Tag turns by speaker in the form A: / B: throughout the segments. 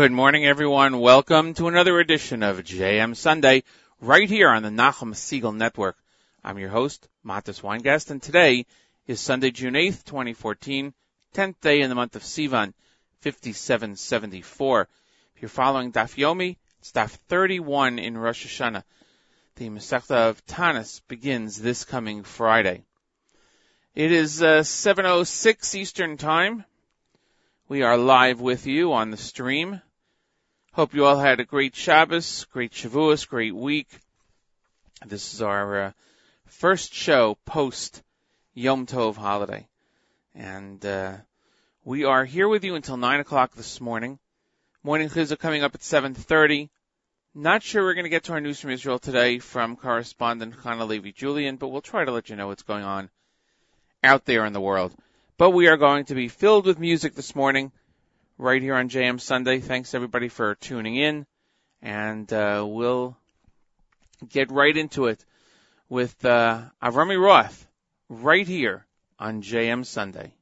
A: Good morning, everyone. Welcome to another edition of JM Sunday, right here on the Nachum Segal Network. I'm your host, Matis Weingast, and today is Sunday, June 8th, 2014, 10th day in the month of Sivan, 5774. If you're following Daf Yomi, it's Daf 31 in Rosh Hashanah. The Masechta of Tanis begins this coming Friday. It is uh, 7.06 Eastern Time. We are live with you on the stream. Hope you all had a great Shabbos, great Shavuos, great week. This is our uh, first show post Yom Tov holiday. And uh, we are here with you until 9 o'clock this morning. Morning chizuk coming up at 7.30. Not sure we're going to get to our news from Israel today from correspondent Chana Levi Julian, but we'll try to let you know what's going on out there in the world. But we are going to be filled with music this morning, right here on JM Sunday. Thanks everybody for tuning in, and uh, we'll get right into it with uh, Avrami Roth, right here on JM Sunday.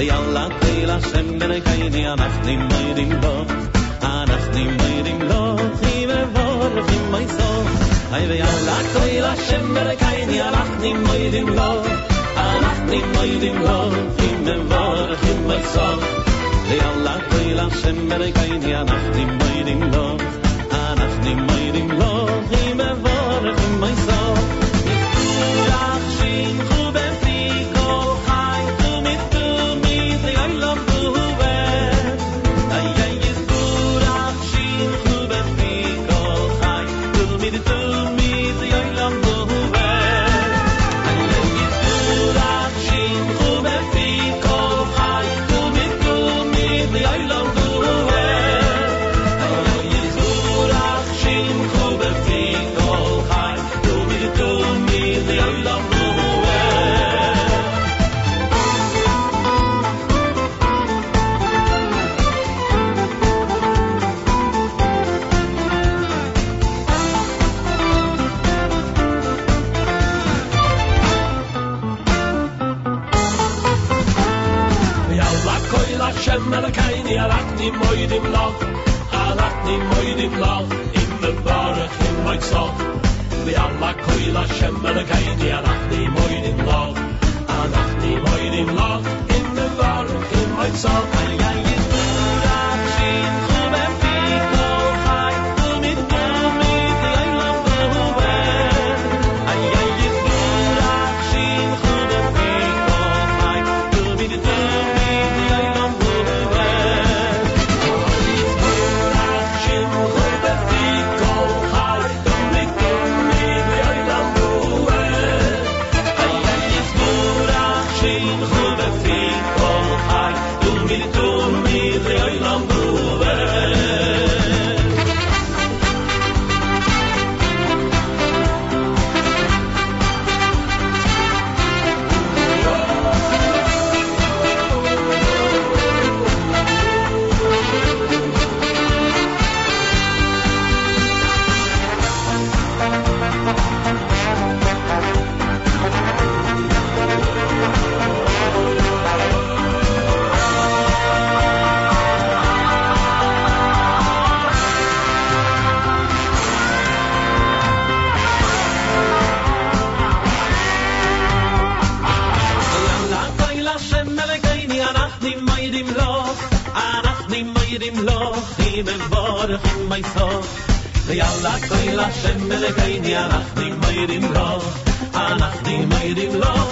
B: Vi alla koila shemmer tayni anachni moydim lo. Anachni moydim lo kim var kim may sot ay vi alla koila shemmer tayni anachni moydim lo anachni moydim lo kim var kim may sot vi alla koila shemmer tayni shemmer kaini alakni moidim loch alakni moidim loch in the barach in my ויאללה כל השם מלכני אנחנו מיירים לו אנחנו מיירים לו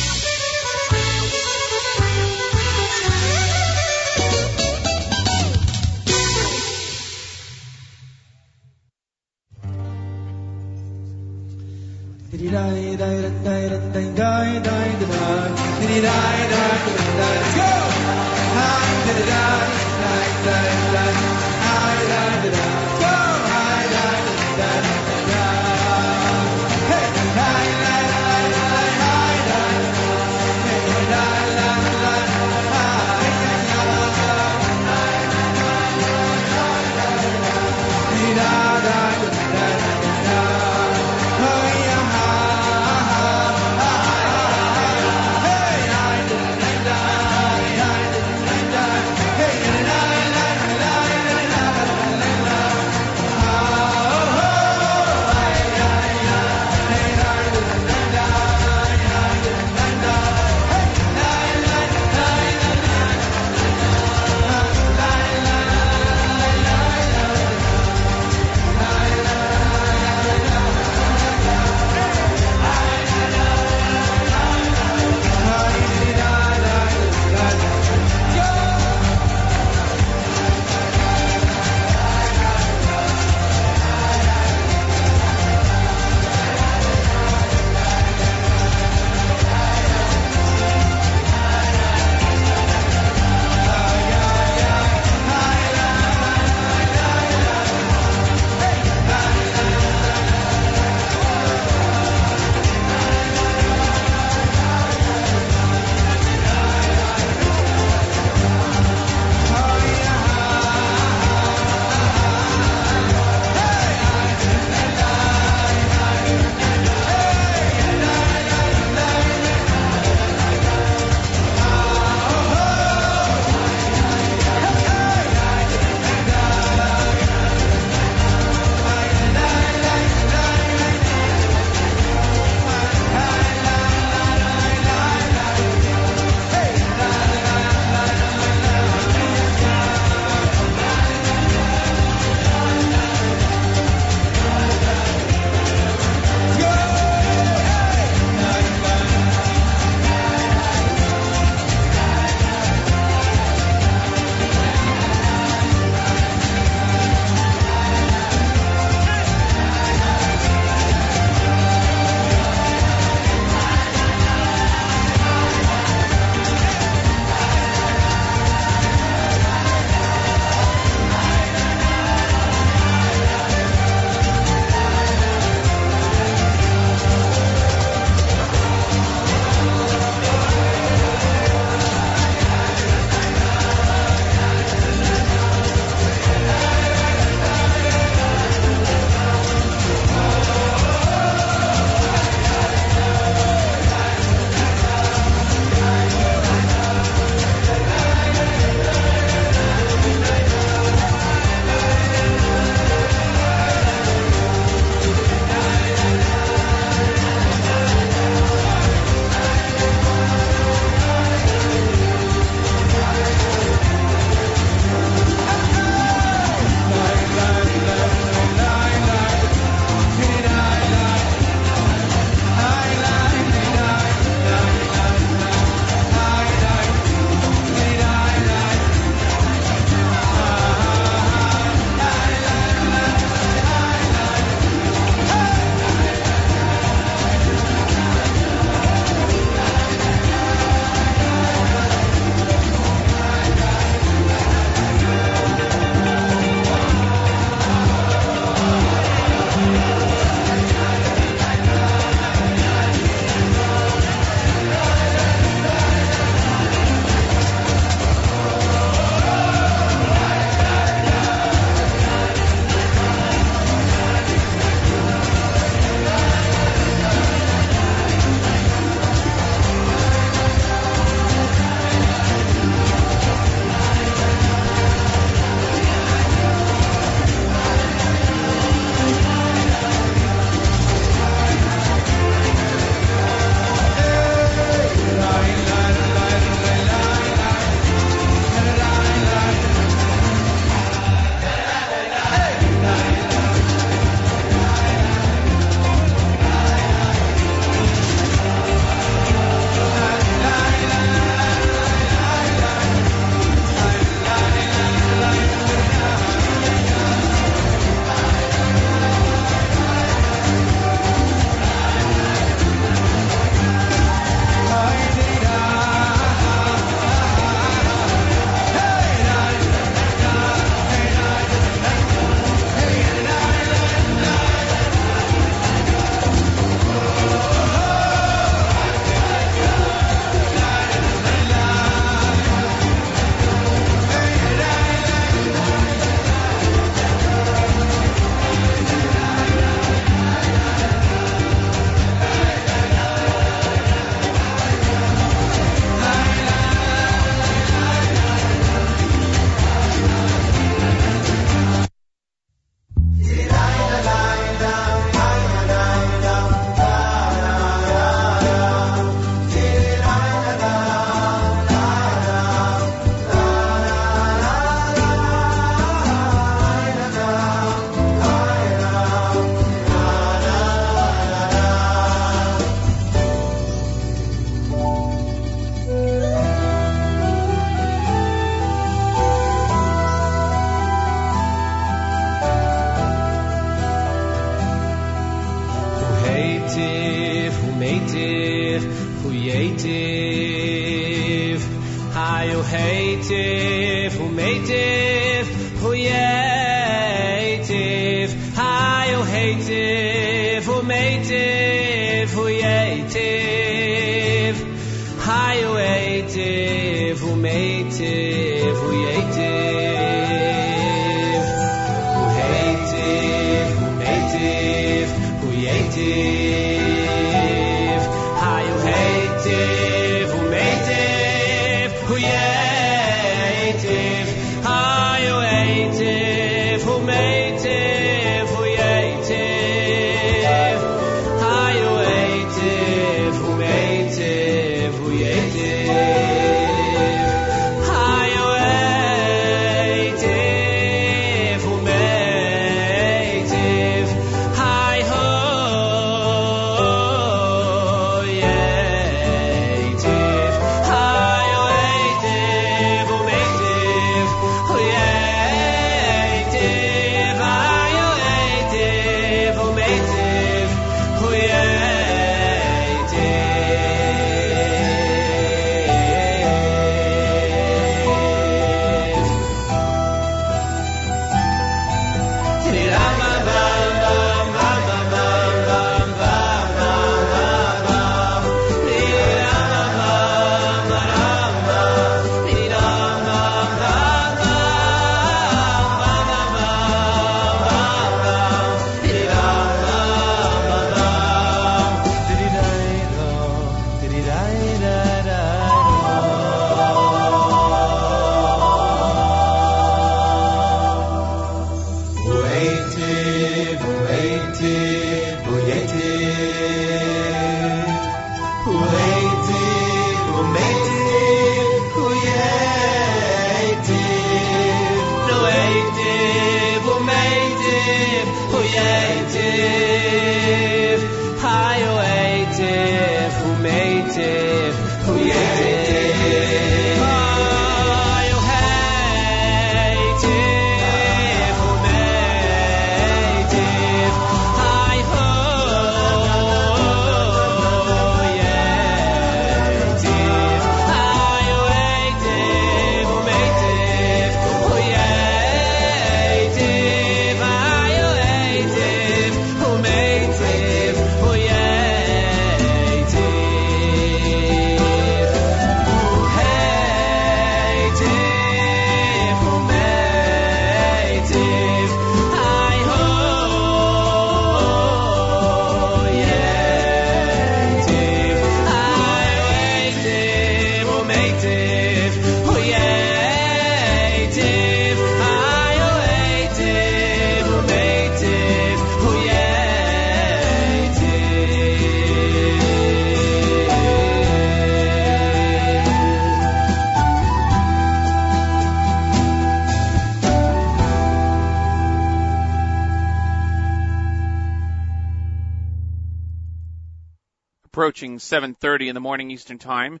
A: Approaching 7:30 in the morning Eastern Time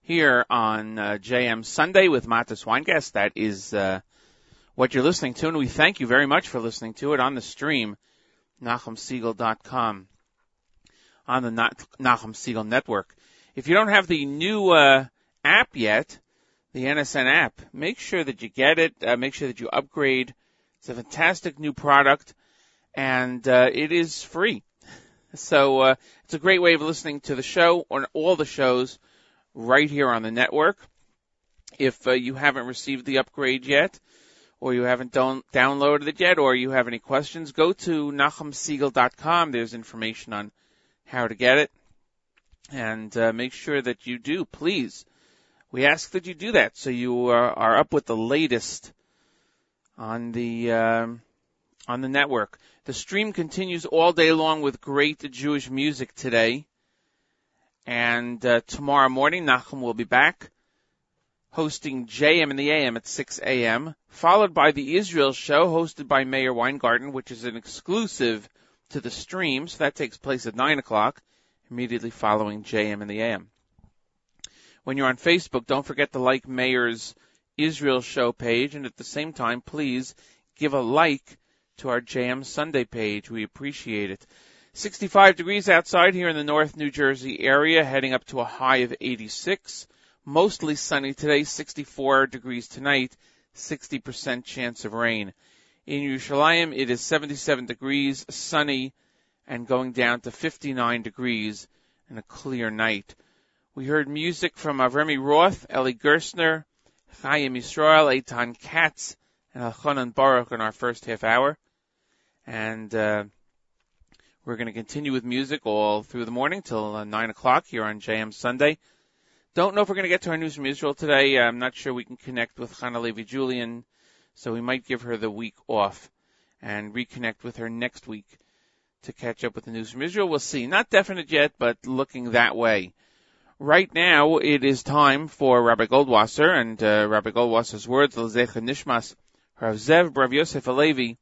A: here on uh, JM Sunday with Matis Weingast. That is uh, what you're listening to, and we thank you very much for listening to it on the stream, NachumSegal.com, on the Na- Segal Network. If you don't have the new uh, app yet, the NSN app, make sure that you get it. Uh, make sure that you upgrade. It's a fantastic new product, and uh, it is free. So uh, it's a great way of listening to the show on all the shows right here on the network. If uh, you haven't received the upgrade yet, or you haven't don- downloaded it yet, or you have any questions, go to NachumSegal.com. There's information on how to get it, and uh, make sure that you do, please. We ask that you do that so you are, are up with the latest on the um, on the network. The stream continues all day long with great Jewish music today. And uh, tomorrow morning, Nachum will be back hosting JM in the AM at 6 a.m., followed by the Israel show hosted by Meir Weingarten, which is an exclusive to the stream. So that takes place at 9 o'clock, immediately following JM in the AM. When you're on Facebook, don't forget to like Meir's Israel show page, and at the same time, please give a like to our JM Sunday page. We appreciate it. 65 degrees outside here in the North New Jersey area, heading up to a high of 86. Mostly sunny today, 64 degrees tonight, 60% chance of rain. In Yerushalayim, it is 77 degrees, sunny, and going down to 59 degrees and a clear night. We heard music from Avremi Roth, Eli Gerstner, Chaim Yisrael, Eitan Katz, and Elchanan Baruch in our first half hour. And uh, we're going to continue with music all through the morning till uh, 9 o'clock here on JM Sunday. Don't know if we're going to get to our news from Israel today. I'm not sure we can connect with Chana Levi Julian, so we might give her the week off and reconnect with her next week to catch up with the news from Israel. We'll see. Not definite yet, but looking that way. Right now, it is time for Rabbi Goldwasser and uh, Rabbi Goldwasser's words, L'zecha Nishmas, Rav Zev Brav Yosef Alevi.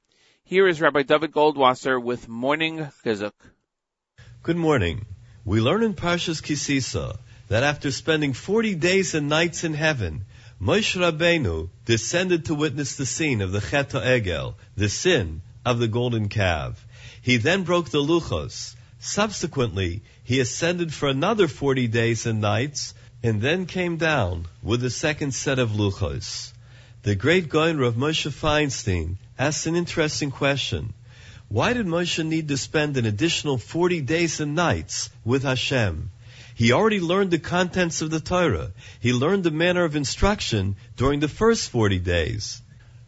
A: Here is Rabbi David Goldwasser with Morning Chizuk.
C: Good morning. We learn in Parshas Ki Sisa that after spending 40 days and nights in heaven, Moshe Rabbeinu descended to witness the scene of the Chet Egel, the sin of the golden calf. He then broke the luchos. Subsequently, he ascended for another 40 days and nights, and then came down with the second set of luchos. The great Gaon Rav Moshe Feinstein asked an interesting question. Why did Moshe need to spend an additional 40 days and nights with Hashem? He already learned the contents of the Torah. He learned the manner of instruction during the first 40 days.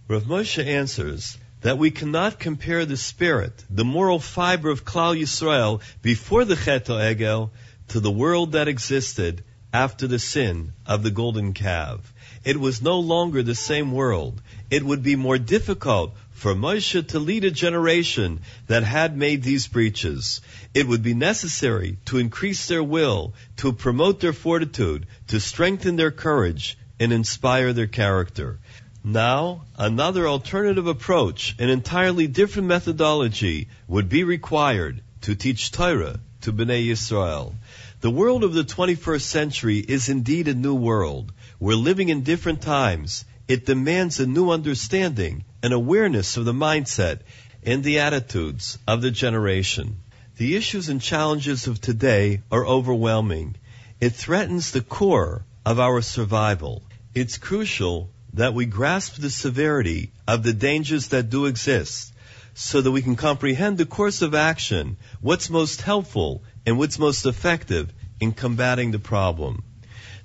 C: Rav Moshe answers that we cannot compare the spirit, the moral fiber of Klal Yisrael before the Chet Egel to the world that existed after the sin of the golden calf. It was no longer the same world. It would be more difficult for Moshe to lead a generation that had made these breaches. It would be necessary to increase their will, to promote their fortitude, to strengthen their courage, and inspire their character. Now, another alternative approach, an entirely different methodology, would be required to teach Torah to Bnei Yisrael. The world of the 21st century is indeed a new world. We're living in different times. It demands a new understanding, an awareness of the mindset and the attitudes of the generation. The issues and challenges of today are overwhelming. It threatens the core of our survival. It's crucial that we grasp the severity of the dangers that do exist so that we can comprehend the course of action, what's most helpful and what's most effective in combating the problem.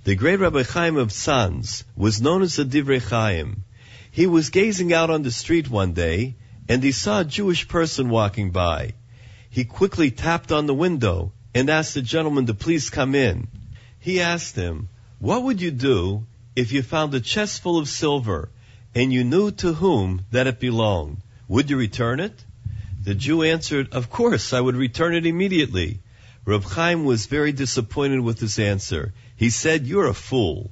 C: The great Rabbi Chaim of Sanz was known as the Divrei Chaim. He was gazing out on the street one day and he saw a Jewish person walking by. He quickly tapped on the window and asked the gentleman to please come in. He asked him, what would you do if you found a chest full of silver and you knew to whom that it belonged? Would you return it? The Jew answered, of course, I would return it immediately. Reb Chaim was very disappointed with his answer. He said, you're a fool.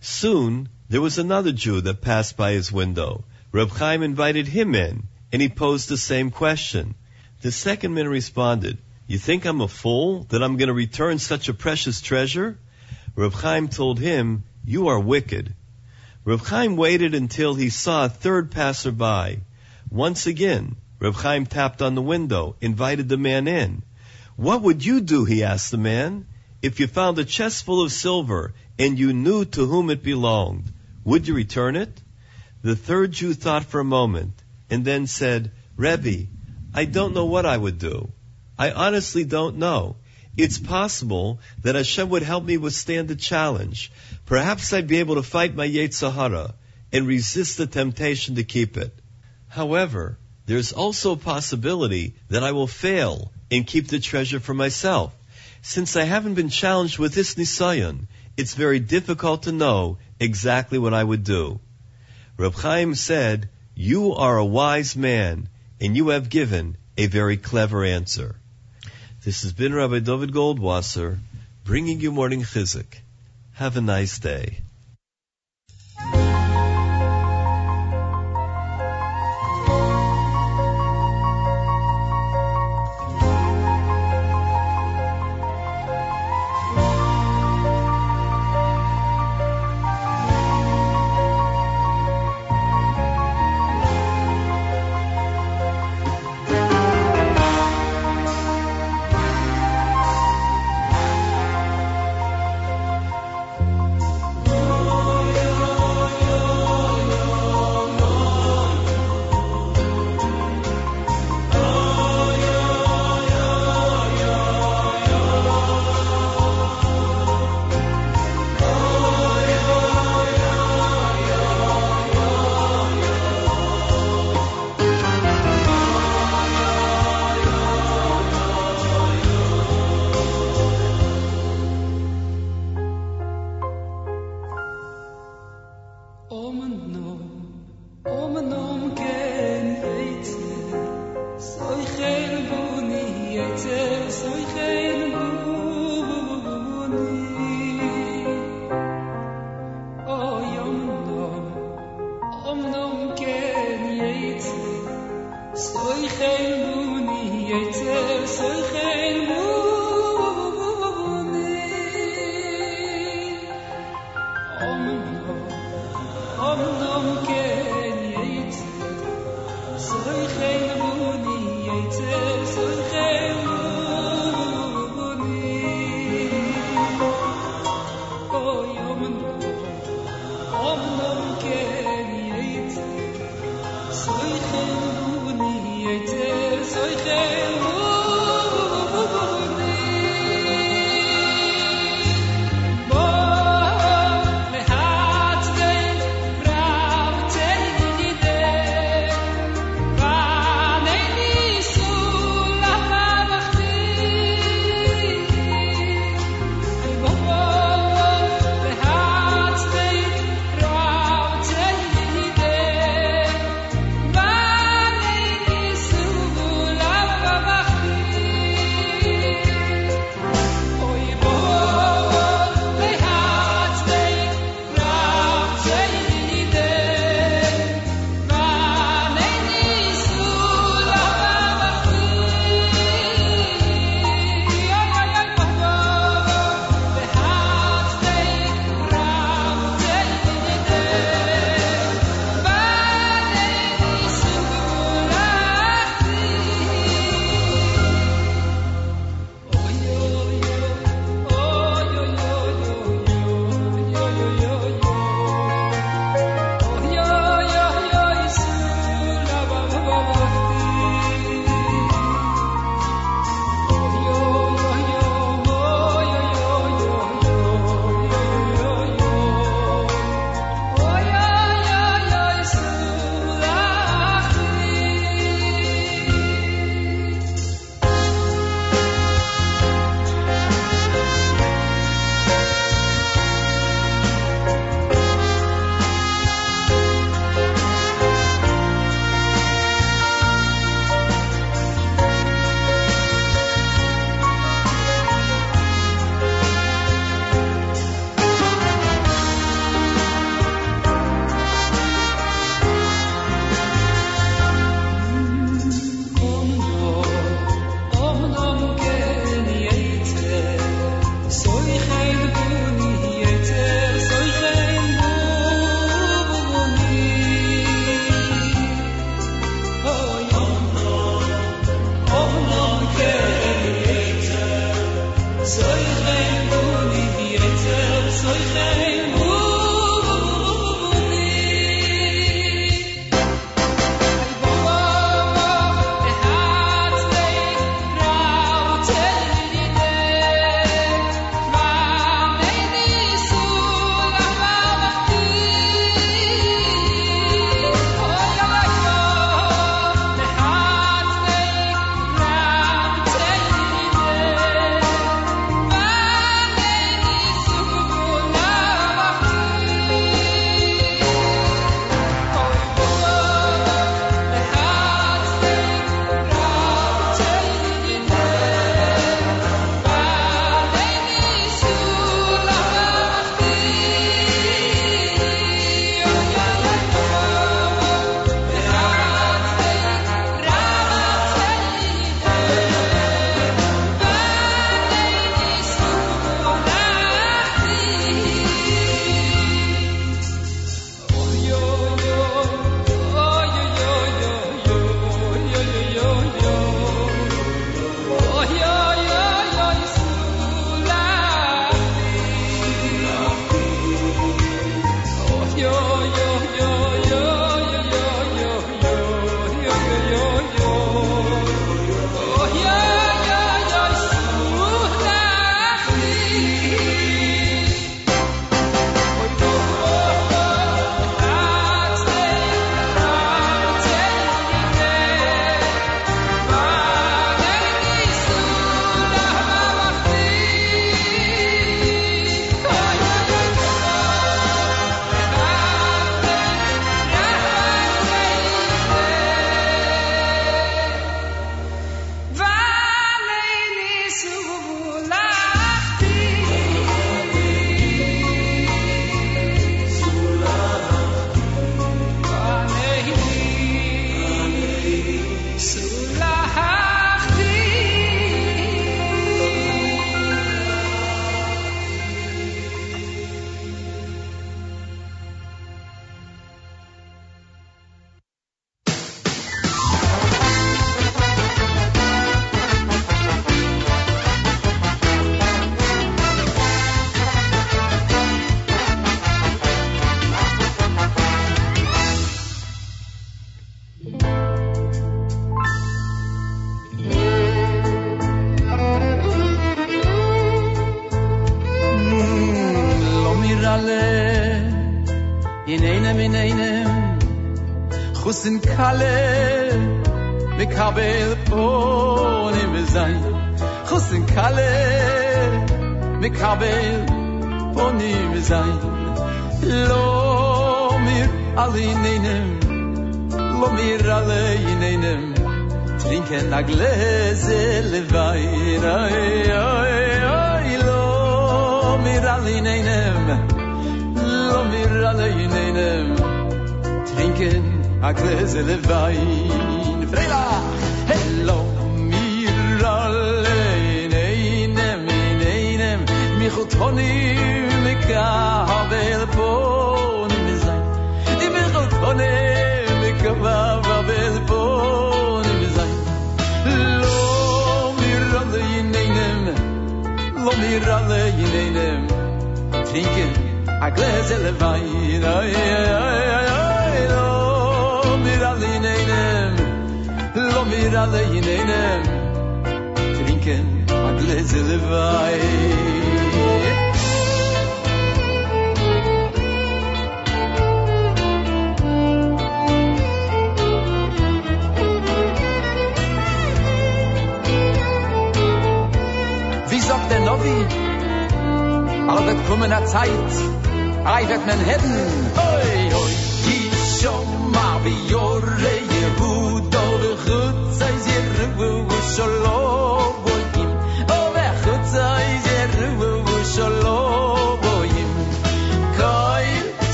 C: Soon, there was another Jew that passed by his window. Reb Chaim invited him in, and he posed the same question. The second man responded,
D: You think I'm a fool that I'm going to return such a precious treasure? Reb Chaim told him, You are wicked. Reb Chaim waited until he saw a third passerby. Once again, Reb Chaim tapped on the window, invited the man in. What would you do, he asked the man, if you found a chest full of silver and you knew to whom it belonged? Would you return it? The third Jew thought for a moment and then said, Rebbe, I don't know what I would do. I honestly don't know. It's possible that Hashem would help me withstand the challenge. Perhaps I'd be able to fight my Yetzer Hara and resist the temptation to keep it. However, there's also a possibility that I will fail and keep the treasure for myself. Since I haven't been challenged with this Nisayon, it's very difficult to know exactly what I would do. Reb Chaim said, You are a wise man, and you have given a very clever answer. This has been Rabbi David Goldwasser, bringing you morning chizuk. Have a nice day.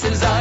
E: Bisschen sein,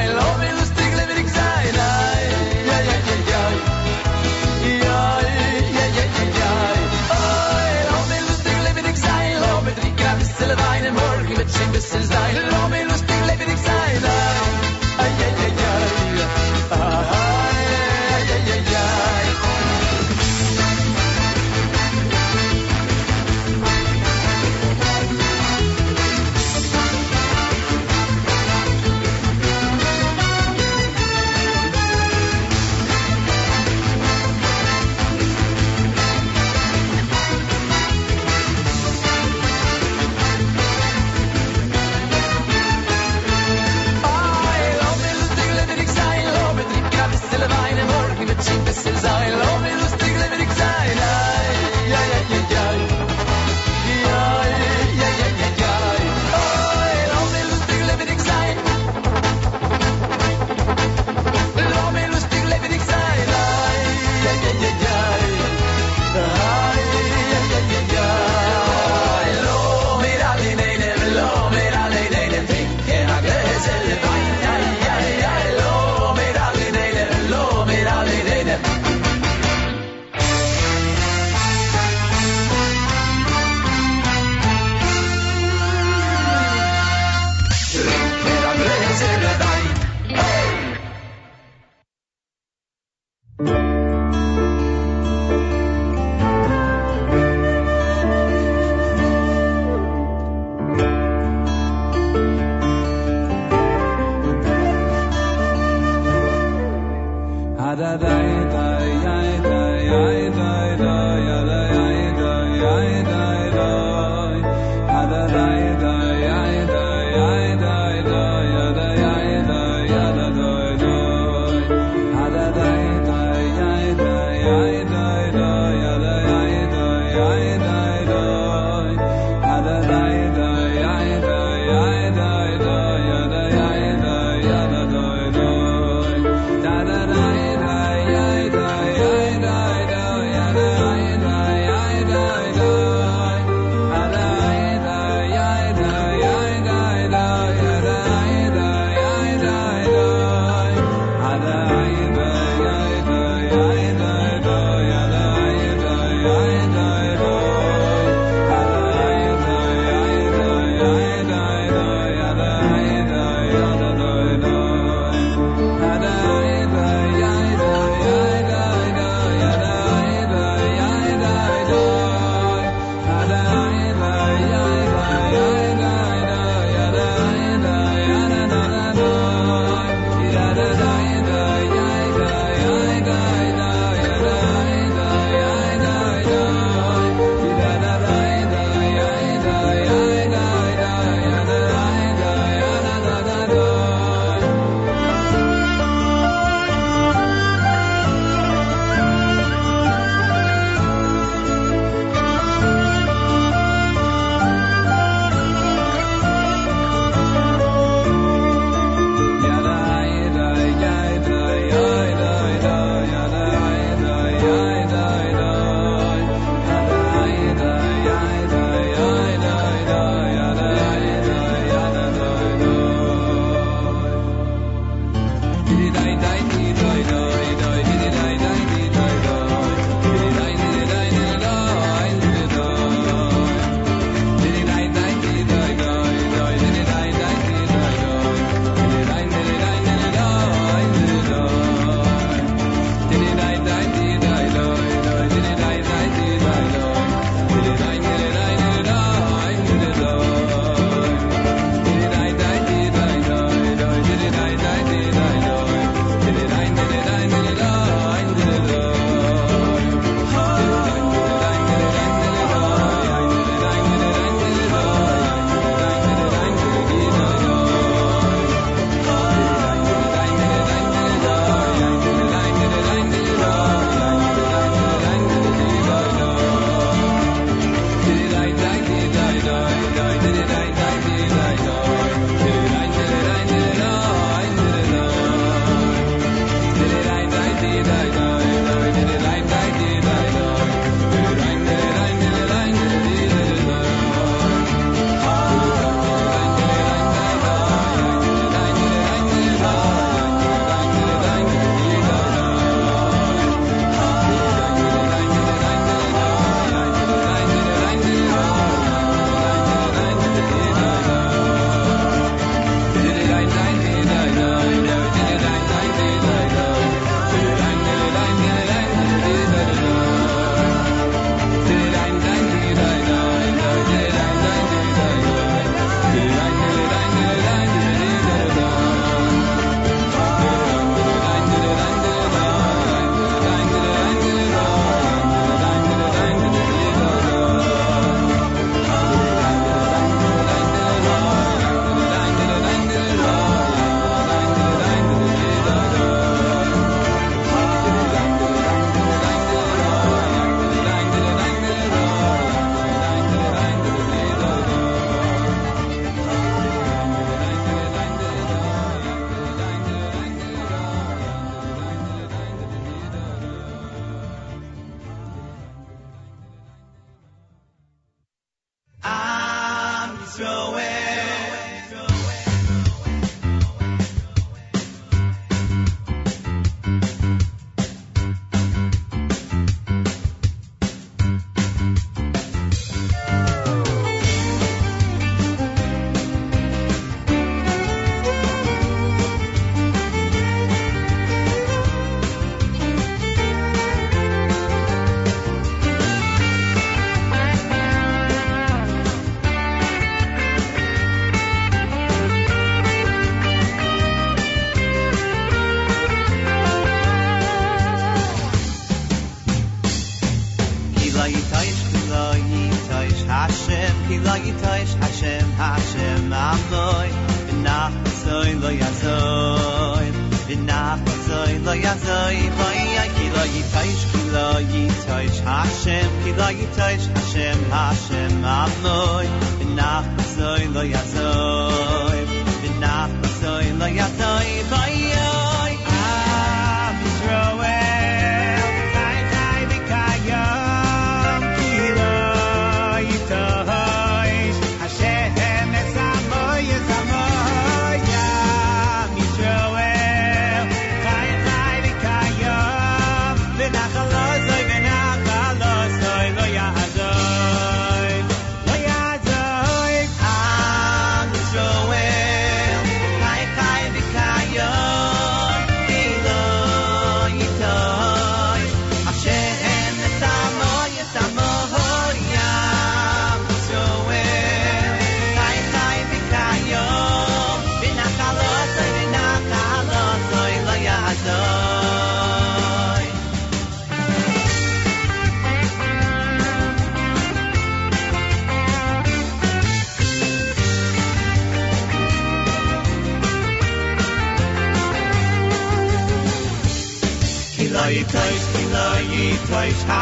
F: đời đấy thì đời đời.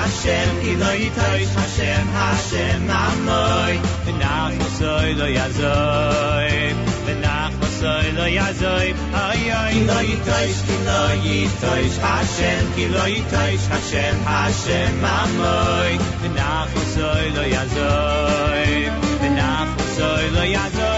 F: Hashem, ki lo yitoyz Hashem, Hashem, amoy. Benach masoy lo yazoy, Benach masoy lo yazoy, ayoy. Ki lo yitoyz, ki lo yitoyz Hashem, ki lo yitoyz Hashem, Hashem, amoy. Benach masoy lo yazoy, Benach masoy lo yazoy.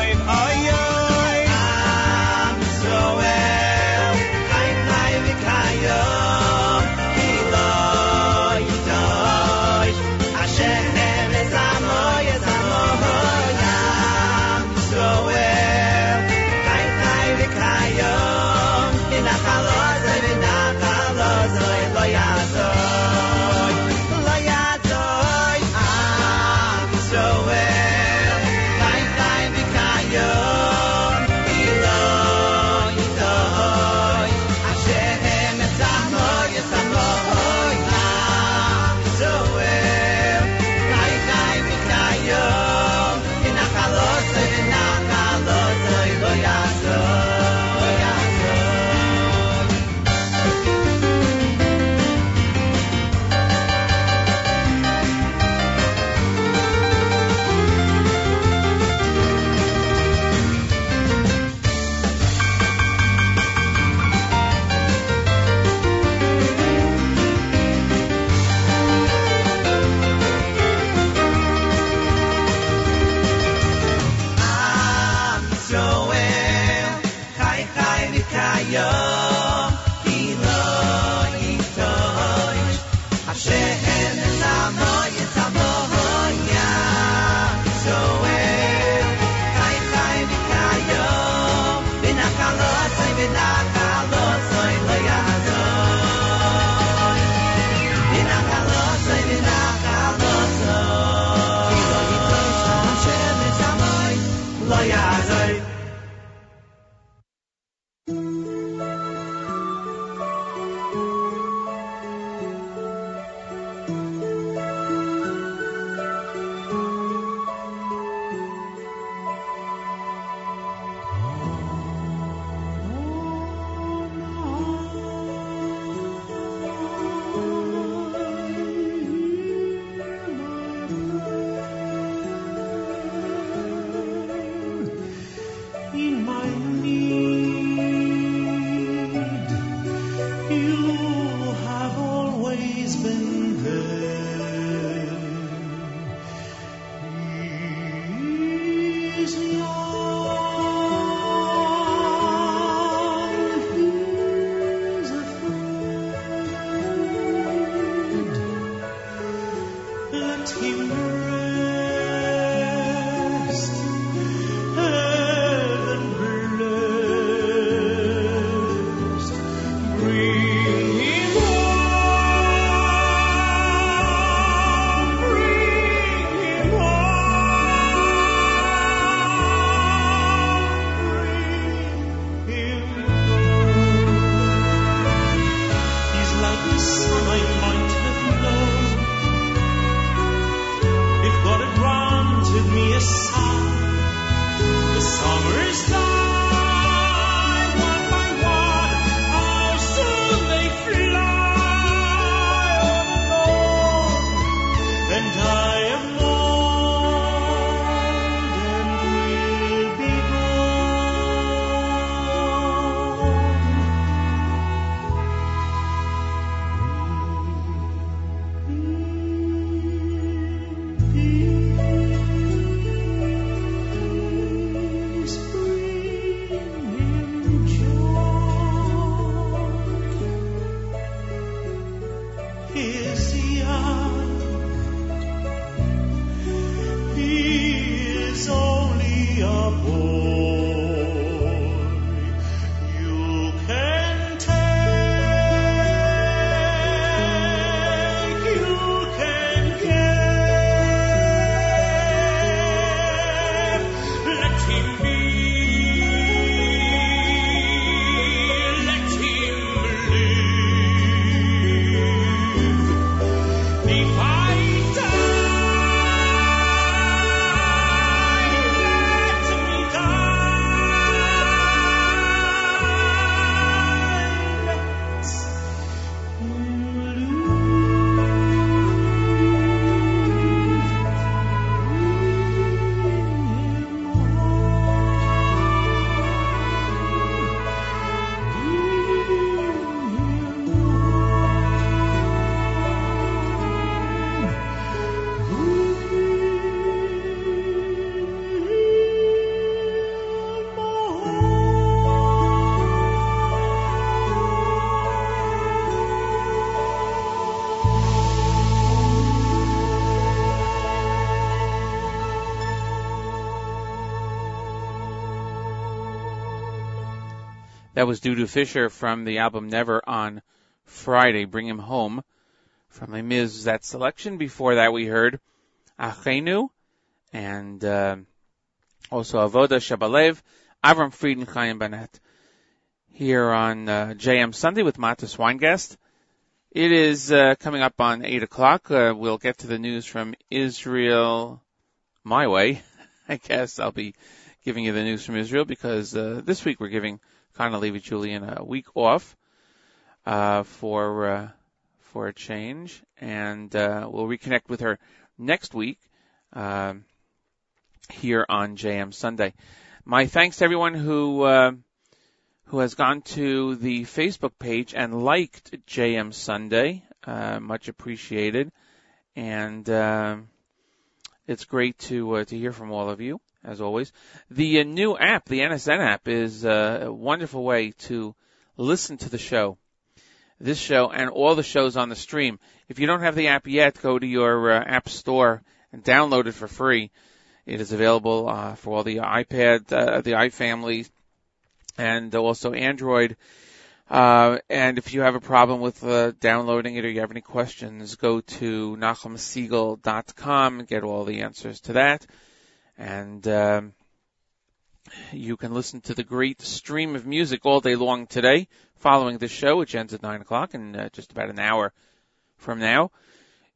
A: That was Dudu Fisher from the album Never on Friday, Bring Him Home from Les Miz that selection. Before that we heard Achenu and uh, also Avoda Shabalev, Avram Fried, and Chaim Banet here on uh, JM Sunday with Matis Weingast. It is uh, coming up on 8 o'clock. Uh, we'll get to the news from Israel my way. I guess I'll be giving you the news from Israel because uh, this week we're giving Chana Levi Julian a week off uh, for uh, for a change, and uh, we'll reconnect with her next week um, here on JM Sunday. My thanks to everyone who uh, who has gone to the Facebook page and liked JM Sunday. Uh, much appreciated, and uh, it's great to uh, to hear from all of you as always. The uh, new app, the NSN app, is uh, a wonderful way to listen to the show, this show, and all the shows on the stream. If you don't have the app yet, go to your uh, app store and download it for free. It is available uh, for all the iPad, uh, the iFamily, and also Android. Uh, and if you have a problem with downloading it or you have any questions, go to nachumsegal.com and get all the answers to that. And um, you can listen to the great stream of music all day long today, following the show, which ends at 9 o'clock in uh, just about an hour from now.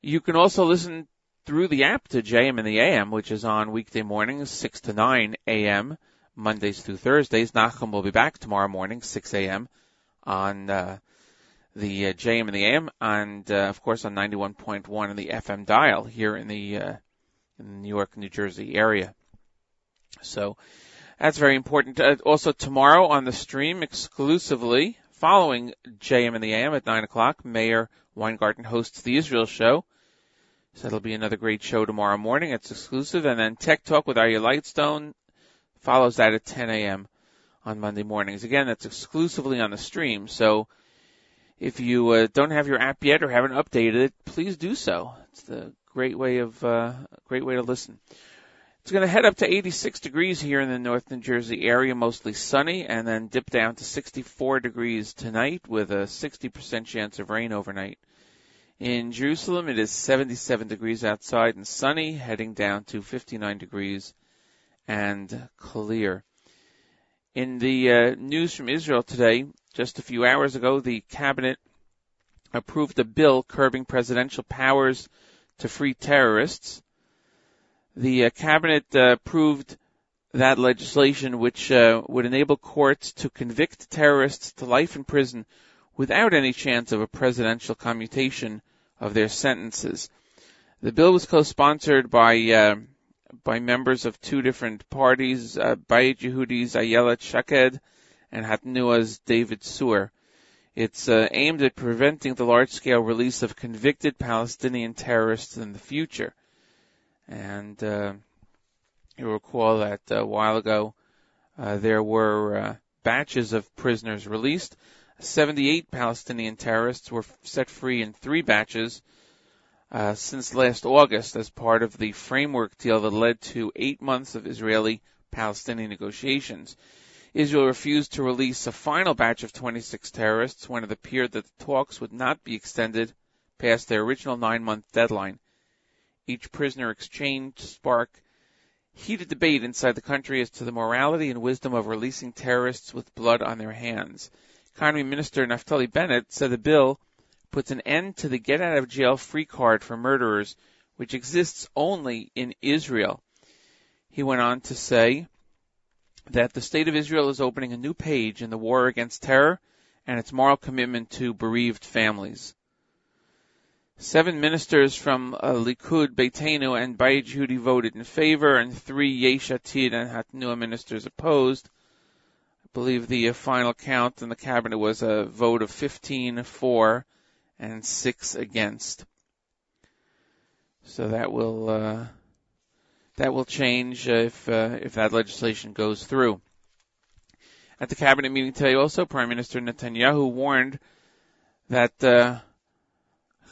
A: You can also listen through the app to JM and the AM, which is on weekday mornings, 6 to 9 a.m., Mondays through Thursdays. Nachum will be back tomorrow morning, 6 a.m., on uh, the uh, JM and the AM, and uh, of course on 91.1 on the FM dial here in the, uh, in the New York, New Jersey area. So that's very important. Uh, also tomorrow on the stream exclusively, following JM and the AM at 9 o'clock, Meir Weingarten hosts the Israel show. So that'll be another great show tomorrow morning. It's exclusive. And then Tech Talk with Aryeh Lightstone follows that at 10 a.m. on Monday mornings. Again, that's exclusively on the stream. So if you uh, don't have your app yet or haven't updated it, please do so. It's a great way of uh, great way to listen. It's going to head up to 86 degrees here in the North New Jersey area, mostly sunny, and then dip down to 64 degrees tonight with a 60% chance of rain overnight. In Jerusalem, it is 77 degrees outside and sunny, heading down to 59 degrees and clear. In the uh, news from Israel today, just a few hours ago, the cabinet approved a bill curbing presidential powers to free terrorists. The uh, cabinet uh, approved that legislation, which uh, would enable courts to convict terrorists to life in prison without any chance of a presidential commutation of their sentences. The bill was co-sponsored by uh, by members of two different parties, uh, Bayit Yehudi's Ayelet Shaked and Hatnua's David Tzur. It's uh, aimed at preventing the large-scale release of convicted Palestinian terrorists in the future. And uh, you recall that uh, a while ago uh, there were uh, batches of prisoners released. 78 Palestinian terrorists were set free in three batches uh, since last August as part of the framework deal that led to eight months of Israeli-Palestinian negotiations. Israel refused to release a final batch of 26 terrorists when it appeared that the talks would not be extended past their original nine-month deadline. Each prisoner exchange sparked heated debate inside the country as to the morality and wisdom of releasing terrorists with blood on their hands. Economy Minister Naftali Bennett said the bill puts an end to the get out of jail free card for murderers, which exists only in Israel. He went on to say that the state of Israel is opening a new page in the war against terror and its moral commitment to bereaved families. Seven ministers from uh, Likud, Beitenu, and Bayit Yehudi voted in favor, and three Yesh Atid and Hatnua ministers opposed. I believe the uh, final count in the cabinet was a vote of 15 for and six against. So that will uh, that will change if uh, if that legislation goes through. At the cabinet meeting today, also Prime Minister Netanyahu warned that uh,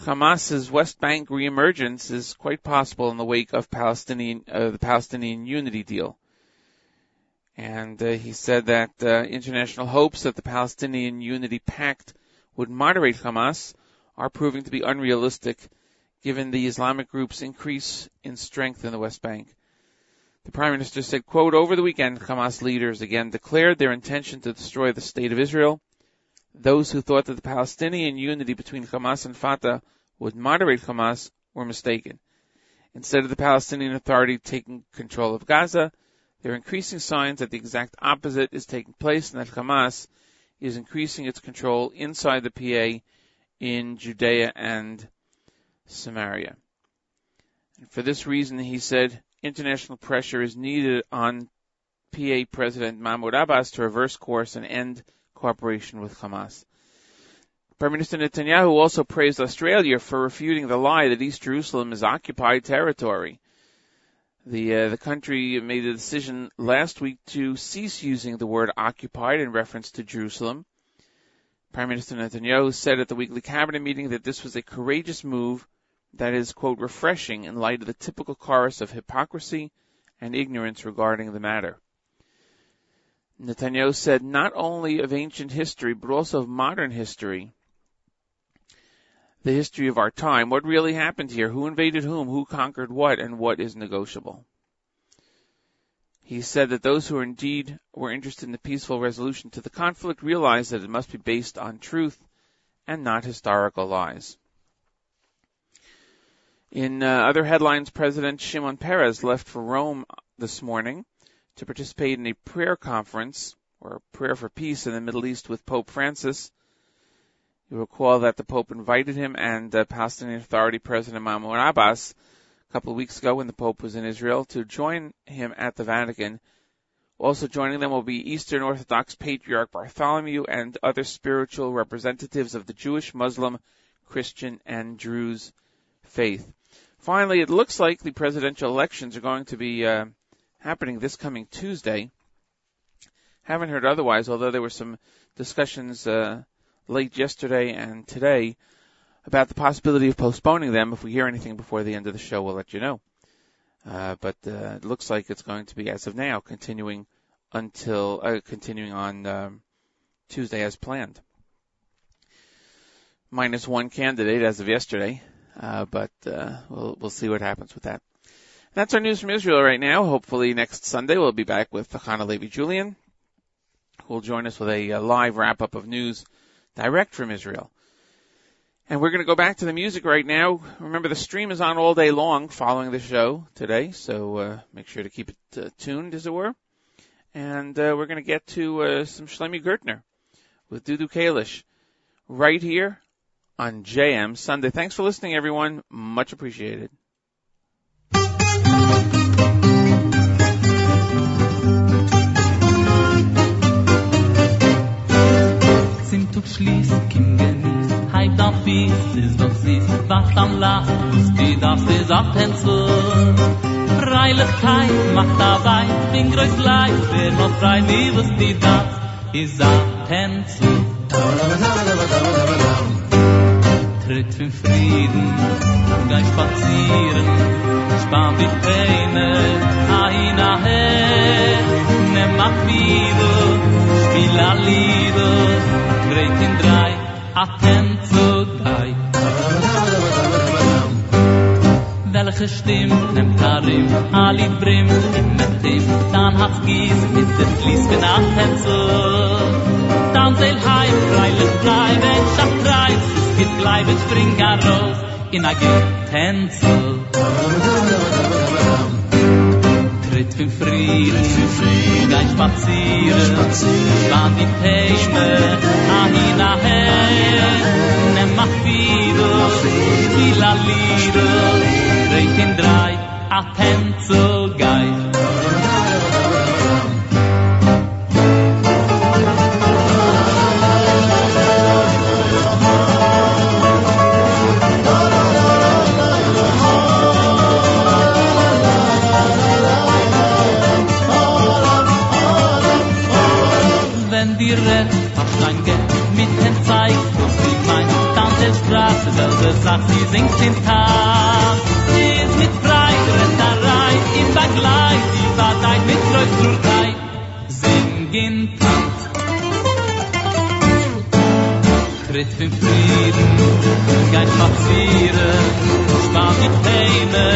A: Hamas's West Bank reemergence is quite possible in the wake of Palestinian, uh, the Palestinian unity deal. And uh, he said that uh, international hopes that the Palestinian Unity Pact would moderate Hamas are proving to be unrealistic given the Islamic group's increase in strength in the West Bank. The Prime Minister said, quote, over the weekend, Hamas leaders again declared their intention to destroy the State of Israel. Those who thought that the Palestinian unity between Hamas and Fatah would moderate Hamas were mistaken. Instead of the Palestinian Authority taking control of Gaza, there are increasing signs that the exact opposite is taking place and that Hamas is increasing its control inside the PA in Judea and Samaria. And for this reason, he said, international pressure is needed on PA President Mahmoud Abbas to reverse course and end cooperation with Hamas. Prime Minister Netanyahu also praised Australia for refuting the lie that East Jerusalem is occupied territory. The uh, the country made a decision last week to cease using the word occupied in reference to Jerusalem. Prime Minister Netanyahu said at the weekly cabinet meeting that this was a courageous move that is, quote, refreshing in light of the typical chorus of hypocrisy and ignorance regarding the matter. Netanyahu said not only of ancient history, but also of modern history, the history of our time, what really happened here, who invaded whom, who conquered what, and what is negotiable. He said that those who indeed were interested in the peaceful resolution to the conflict realized that it must be based on truth and not historical lies. In uh, other headlines, President Shimon Peres left for Rome this morning to participate in a prayer conference or prayer for peace in the Middle East with Pope Francis. You recall that the Pope invited him and the Palestinian Authority President Mahmoud Abbas couple of weeks ago when the Pope was in Israel to join him at the Vatican. Also joining them will be Eastern Orthodox Patriarch Bartholomew and other spiritual representatives of the Jewish, Muslim, Christian, and Druze faith. Finally, it looks like the presidential elections are going to be uh, happening this coming Tuesday. Haven't heard otherwise, although there were some discussions uh, late yesterday and today about the possibility of postponing them. If we hear anything before the end of the show, we'll let you know. Uh, but uh, it looks like it's going to be, as of now, continuing until uh, continuing on um, Tuesday as planned. Minus one candidate as of yesterday. Uh, but uh, we'll we'll see what happens with that. That's our news from Israel right now. Hopefully next Sunday we'll be back with Chana Levi Julian, who will join us with a, a live wrap up of news direct from Israel. And we're going to go back to the music right now. Remember, the stream is on all day long following the show today, so uh, make sure to keep it uh, tuned, as it were. And uh, we're going to get to uh, some Shlomi Gertner with Dudu Kalish right here on JM Sunday. Thanks for listening, everyone. Much appreciated.
G: Heim da fies, ist doch süß, was am Lach, was die das ist ab zu. Freilichkeit macht dabei, bin größt leid, wer noch frei, wie was die das ist ab zu. tritt für Frieden, geh spazieren, spann die Peine, ein ahe, nimm mach wieder, spiel a Lieder, atem zu dai welche stimm nem karim? Ali brim im metim dann hat gies mit dem glies benacht hat so dann sel heim freile bleibe schaft drei git bleibe springer raus in a gitenzel Tritt für Frieden, für Frieden, Spazieren, Spazieren, wann die Peine, ahina hei, ne er mach wieder, die la lieder, bringt in drei, a tenzel geif. Straße, das ist Sach, sie singt den Tag. Sie ist mit Freit, rennt da rein, im Vergleich, die war dein mit Freit, zur Zeit, singen Tanz. Tritt für Frieden, kein Spazieren, spart die Pläne,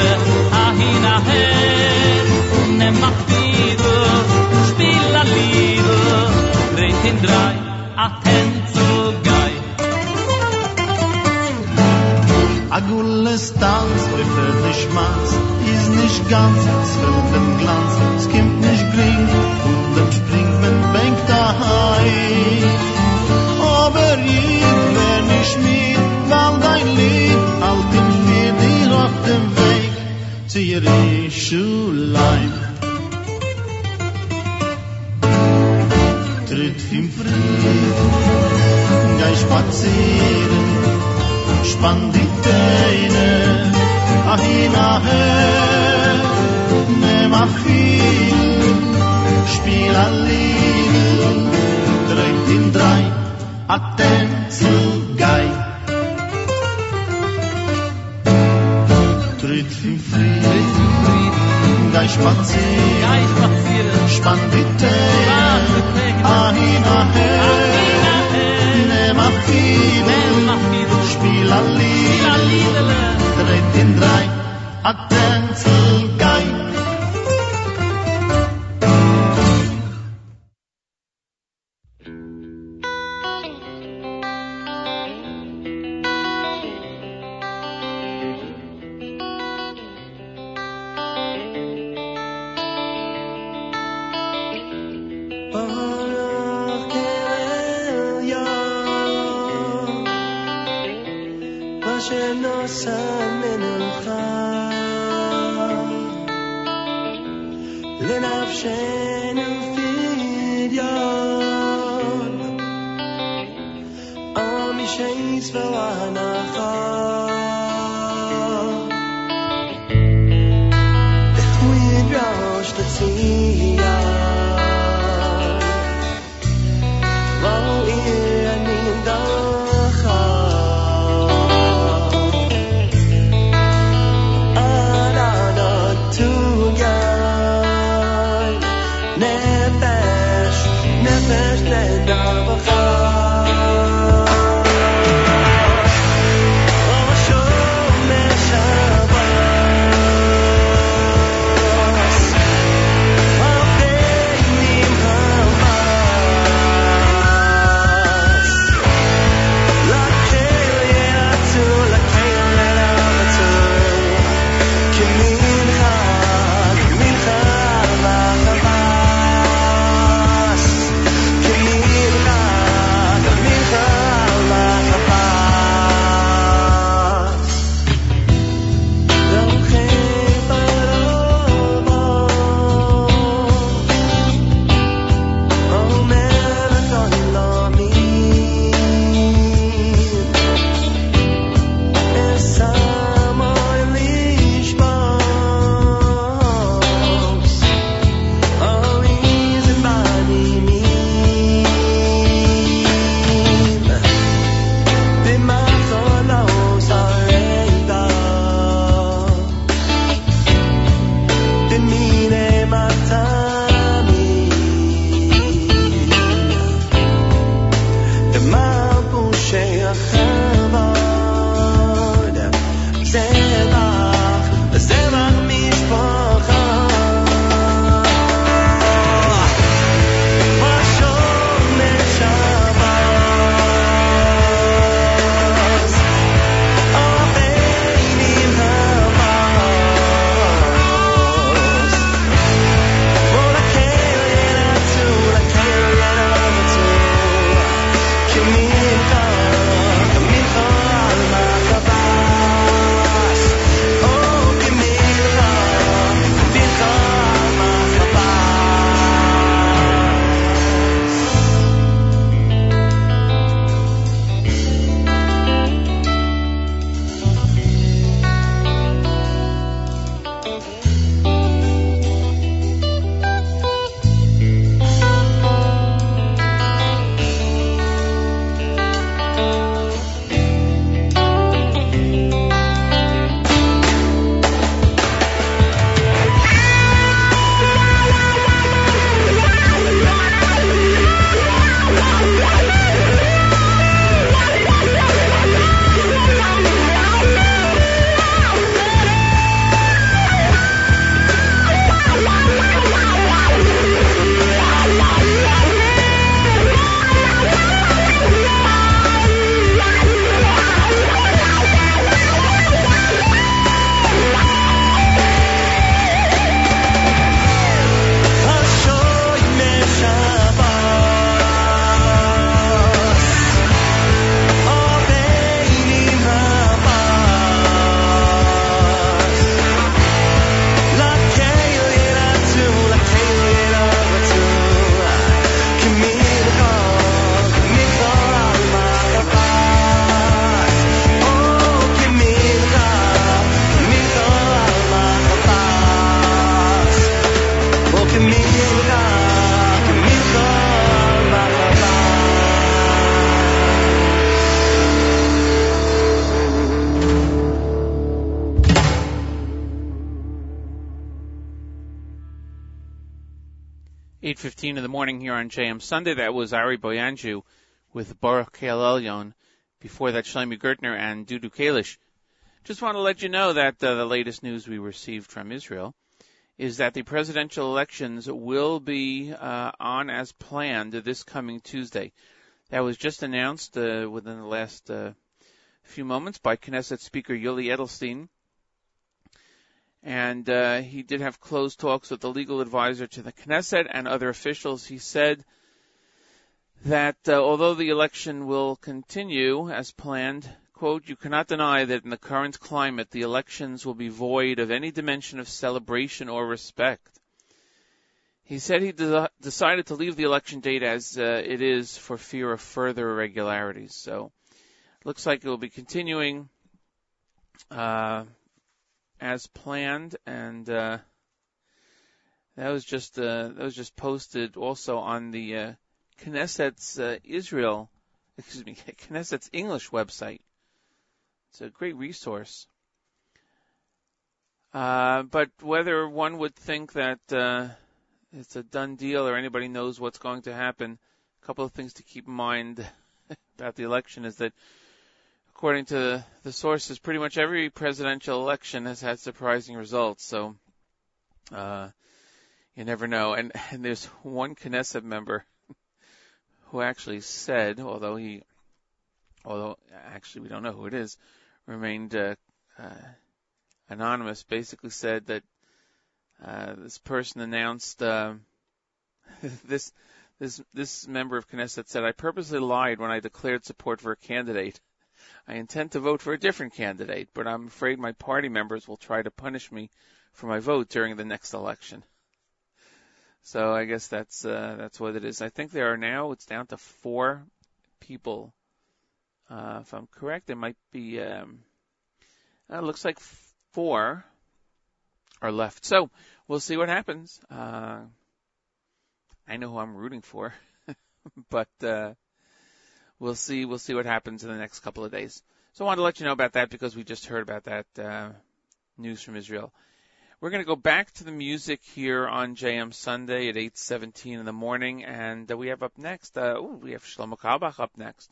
G: ah, ahin, ahin, ne mach wieder, spiel a lieder dreht in drei, attent.
H: a gulle stanz prefer de schmatz is nich ganz es wird dem glanz. Es kimt nich bring und dem springt men bank da hai aber i wenn ich mit, Weil dein lied all dem mir dir auf dem weg zu ihr schu lein tritt im frieden gei spazier van die teine ahina he ne machil spiel alil dreht in drei atem zu gai tritt in frieden gai spazieren spann die
I: teine
A: 8:15 in the morning here on JM Sunday. That was Ari Boiangiu with Baruch Keil Before that, Shlomi Gertner and Dudu Kalish. Just want to let you know that uh, the latest news we received from Israel is that the presidential elections will be uh, on as planned this coming Tuesday. That was just announced uh, within the last uh, few moments by Knesset Speaker Yuli Edelstein. And uh, he did have close talks with the legal advisor to the Knesset and other officials. He said that uh, although the election will continue as planned, quote, you cannot deny that in the current climate, the elections will be void of any dimension of celebration or respect. He said he de- decided to leave the election date as uh, it is for fear of further irregularities. So, looks like it will be continuing uh, as planned, and uh, that was just uh, that was just posted also on the uh, Knesset's uh, Israel, excuse me, Knesset's English website. It's a great resource. Uh, but whether one would think that uh, it's a done deal or anybody knows what's going to happen, a couple of things to keep in mind about the election is that, according to the sources, pretty much every presidential election has had surprising results. So uh, you never know. And, and there's one Knesset member who actually said, although he, although actually we don't know who it is, remained uh, uh, anonymous, basically said that uh, this person announced uh, this this this member of Knesset said, "I purposely lied when I declared support for a candidate. I intend to vote for a different candidate, but I'm afraid my party members will try to punish me for my vote during the next election." So I guess that's uh, that's what it is. I think there are now it's down to four people. Uh, if I'm correct, there might be. Um, uh, it looks like four are left. So we'll see what happens. Uh, I know who I'm rooting for, but uh, we'll see. We'll see what happens in the next couple of days. So I wanted to let you know about that because we just heard about that uh, news from Israel. We're going to go back to the music here on JM Sunday at 8:17 in the morning, and uh, we have up next. Uh, ooh, we have Shlomo Carlebach up next,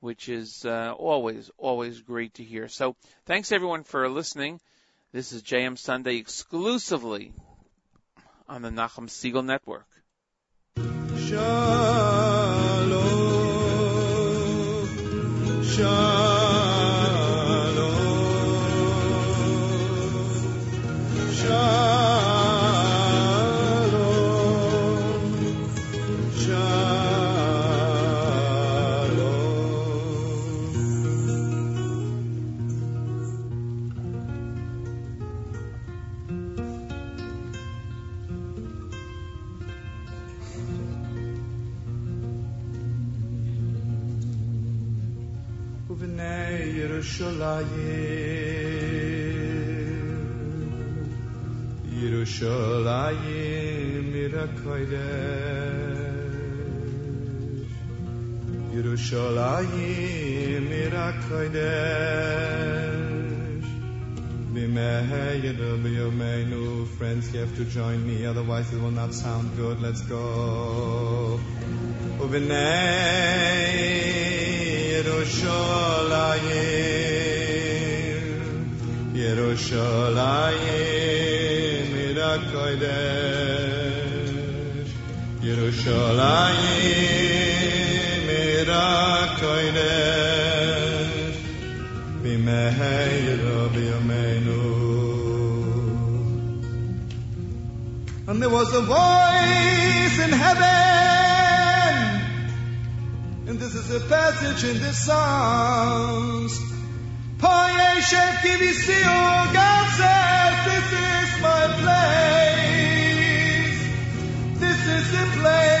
A: which is uh, always always great to hear. So thanks everyone for listening. This is JM Sunday exclusively on the Nachum Segal Network.
J: Shalom, shalom, Yerushalayim, Yerushalayim, Mirakodesh. Yerushalayim, Mirakodesh. Bimeheyedu Friends, you have to join me, otherwise it will not sound good. Let's go. Ubenei. Yerushalayim, Yerushalayim, Yerushalayim, And there was a voice in heaven this is a passage in the Psalms. Payeshev Kivisiu, God says, this is my place. This is the place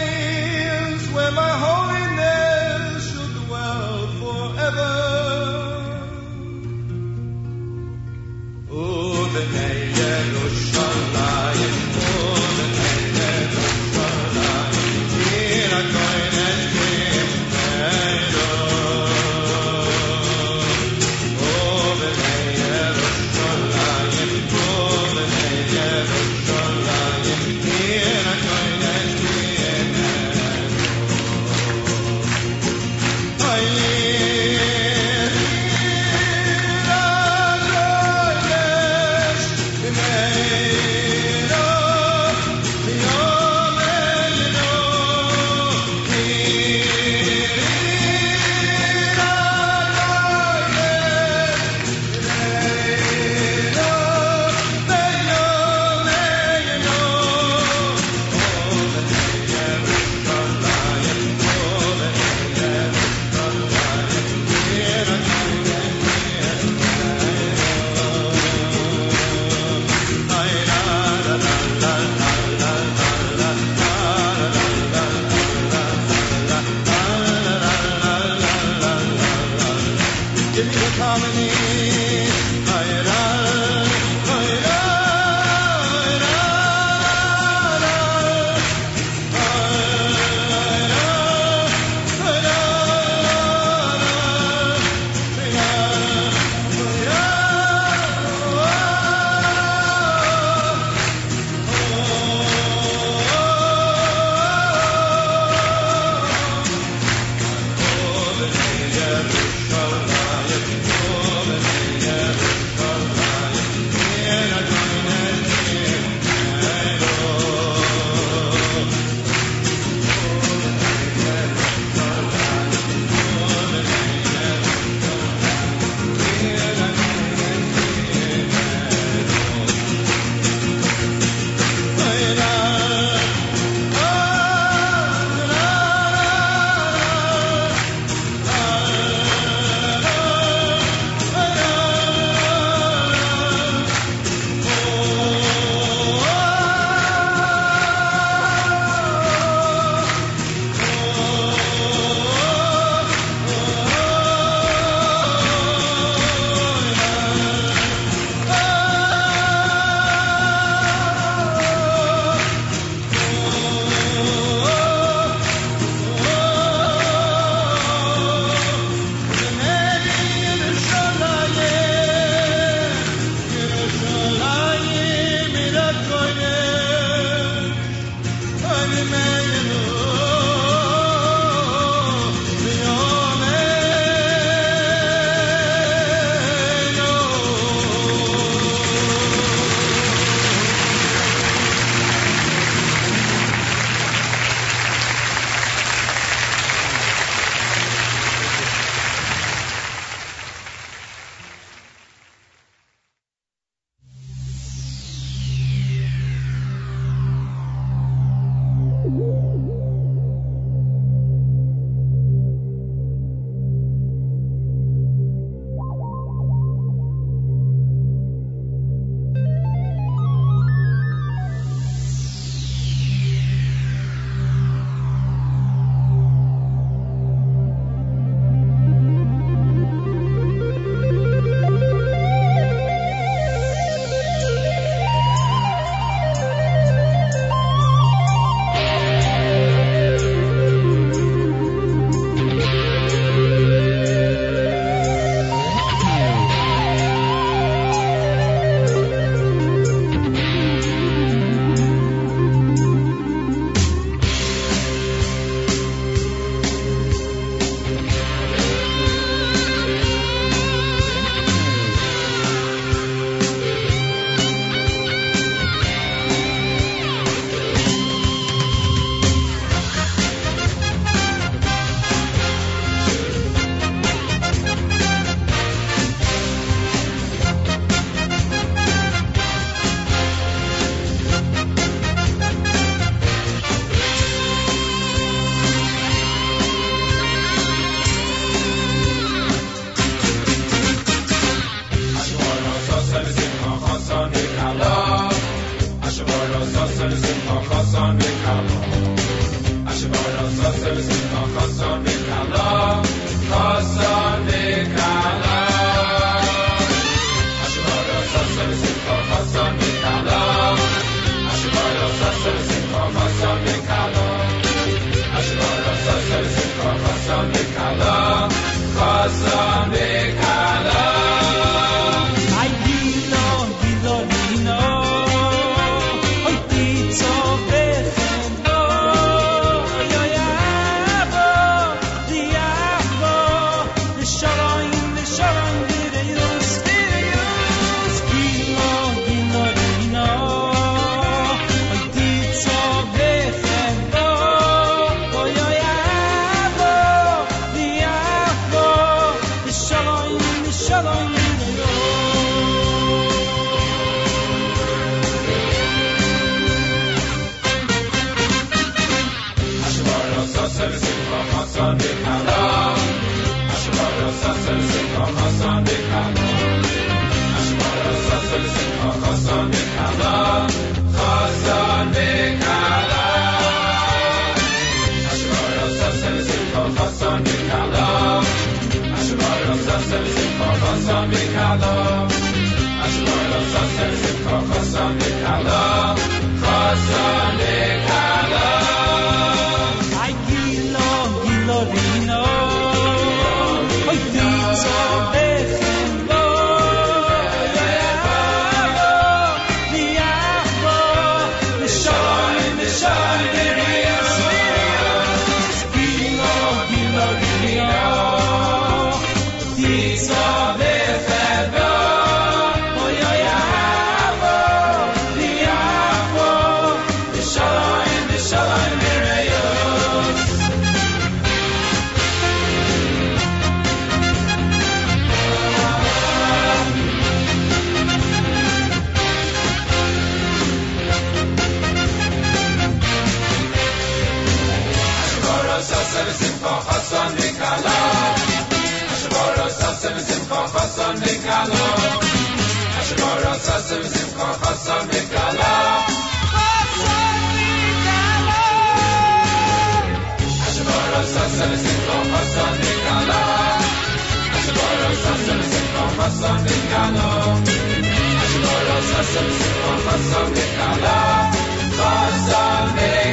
D: Ay,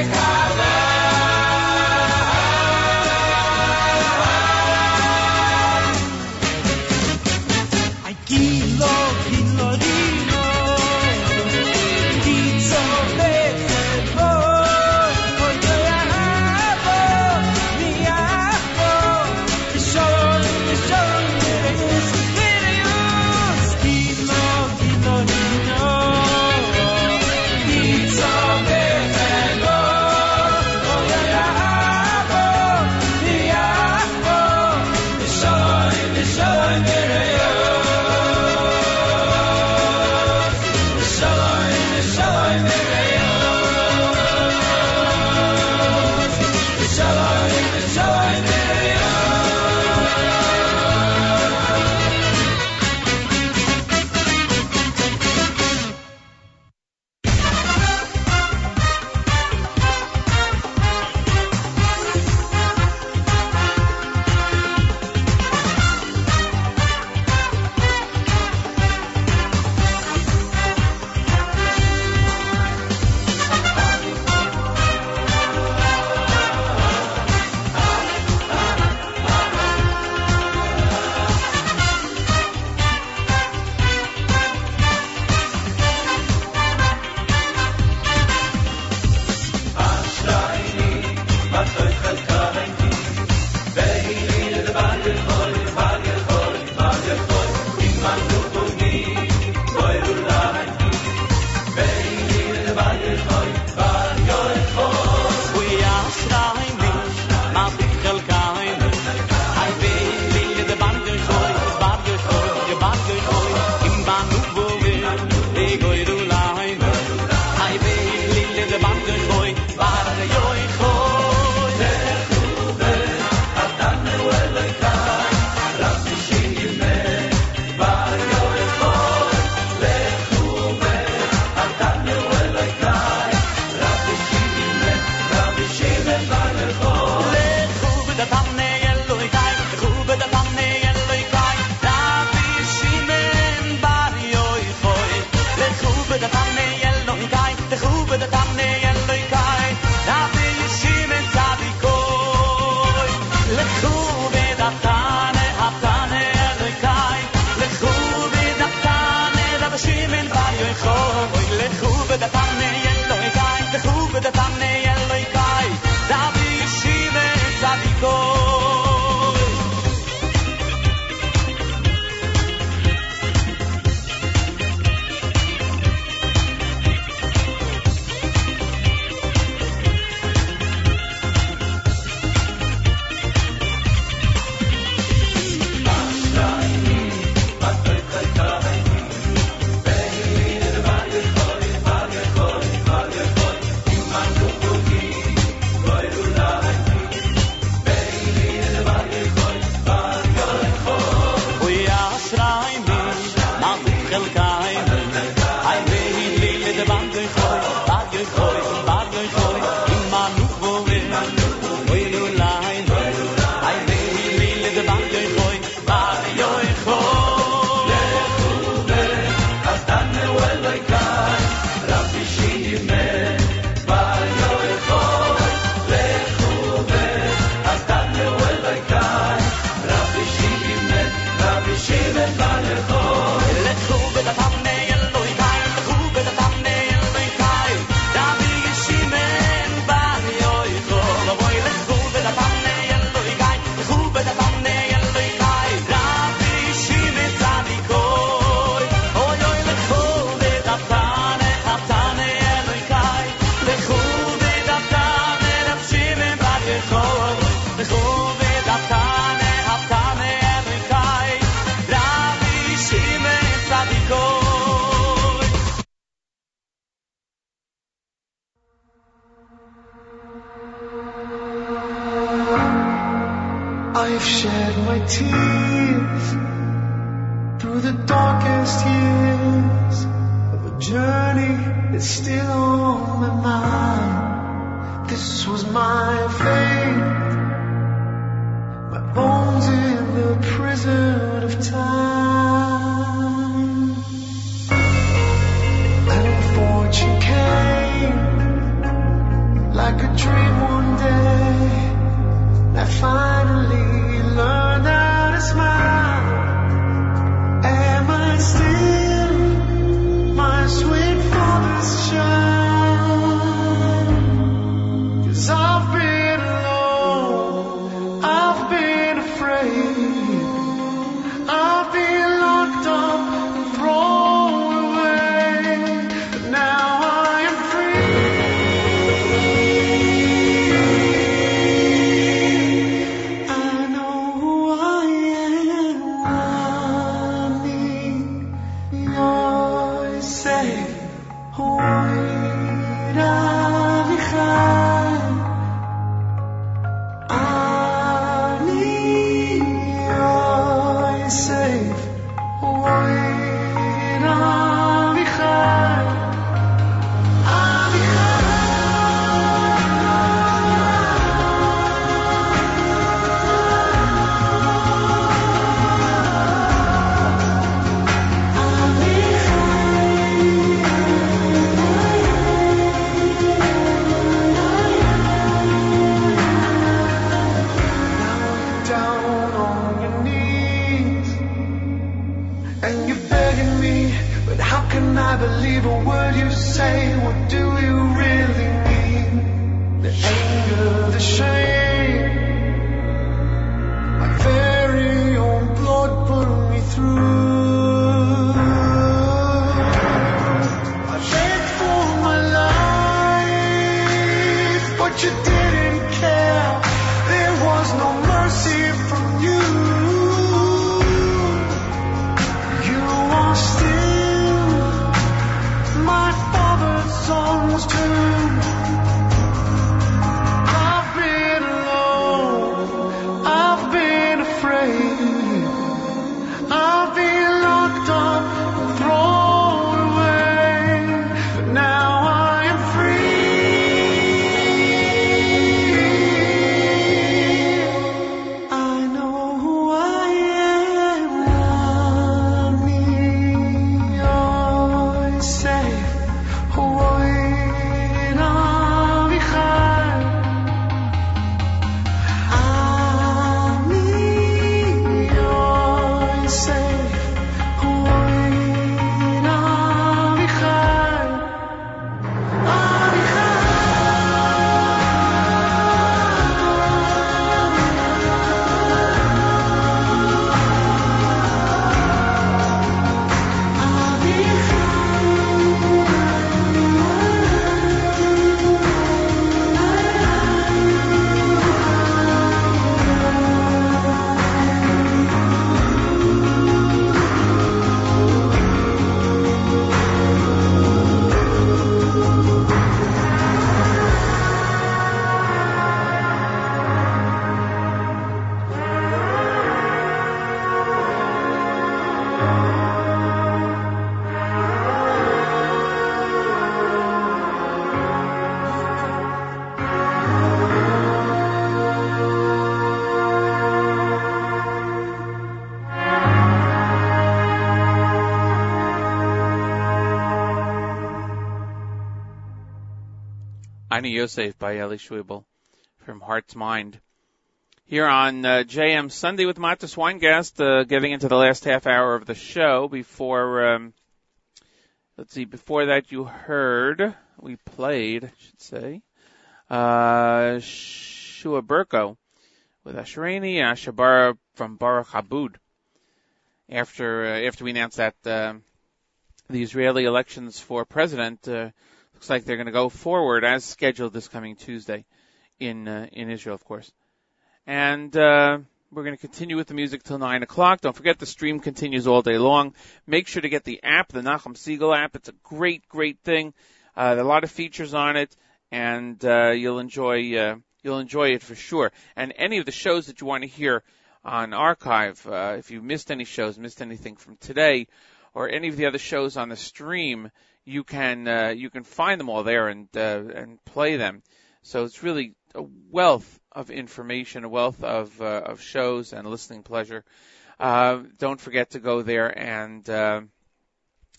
K: I believe a word you say? What do you really mean? The anger, the shame, my very own blood put me through.
A: Ani Yosef by Eli Schwebel from Heart's Mind. Here on uh, JM Sunday with Matis Weingast, uh, getting into the last half hour of the show before, um, let's see, before that you heard, we played, I should say, uh, Shua Burko with Ashreni and Ashabara from Baruch Abud. After, uh, after we announced that, uh, the Israeli elections for president, uh, looks like they're going to go forward as scheduled this coming Tuesday in uh, in Israel, of course. And uh, we're going to continue with the music till nine o'clock. Don't forget the stream continues all day long. Make sure to get the app, the Nachum Segal app. It's a great, great thing. Uh, there are a lot of features on it, and uh, you'll enjoy uh, you'll enjoy it for sure. And any of the shows that you want to hear on archive. Uh, if you missed any shows, missed anything from today, or any of the other shows on the stream, you can uh, you can find them all there and uh, and play them. So it's really a wealth of information, a wealth of uh, of shows and listening pleasure. Uh, don't forget to go there and uh,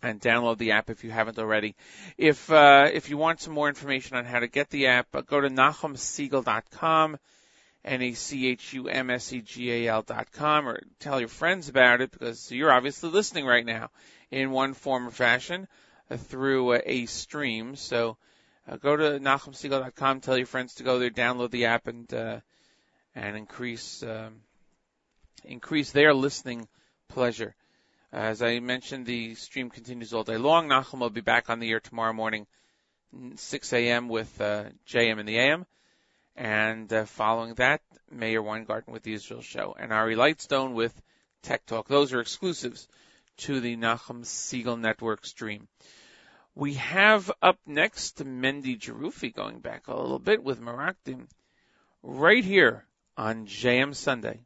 A: and download the app if you haven't already. If uh, if you want some more information on how to get the app, uh, go to NachumSegal.com, N-A-C-H-U-M-S-E-G-A-L dot com, or tell your friends about it because you're obviously listening right now in one form or fashion through a stream. So uh, go to NachumSegal.com, tell your friends to go there, download the app, and uh, and increase um, increase their listening pleasure. As I mentioned, the stream continues all day long. Nachum will be back on the air tomorrow morning, 6 a.m. with uh, JM in the AM. And uh, following that, Meir Weingarten with the Israel Show and Ari Lightstone with Tech Talk. Those are exclusives to the Nachum Segal Network stream. We have up next Mendy Jerufi going back a little bit with Merakdim right here on JM Sunday.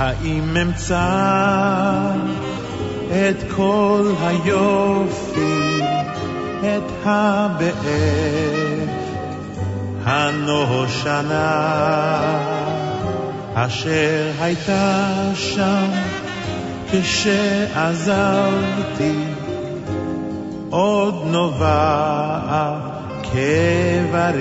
L: האם אמצא את כל היופי, את הבאר הנושנה אשר הייתה שם כשעזבתי עוד נובעת כבראשונה.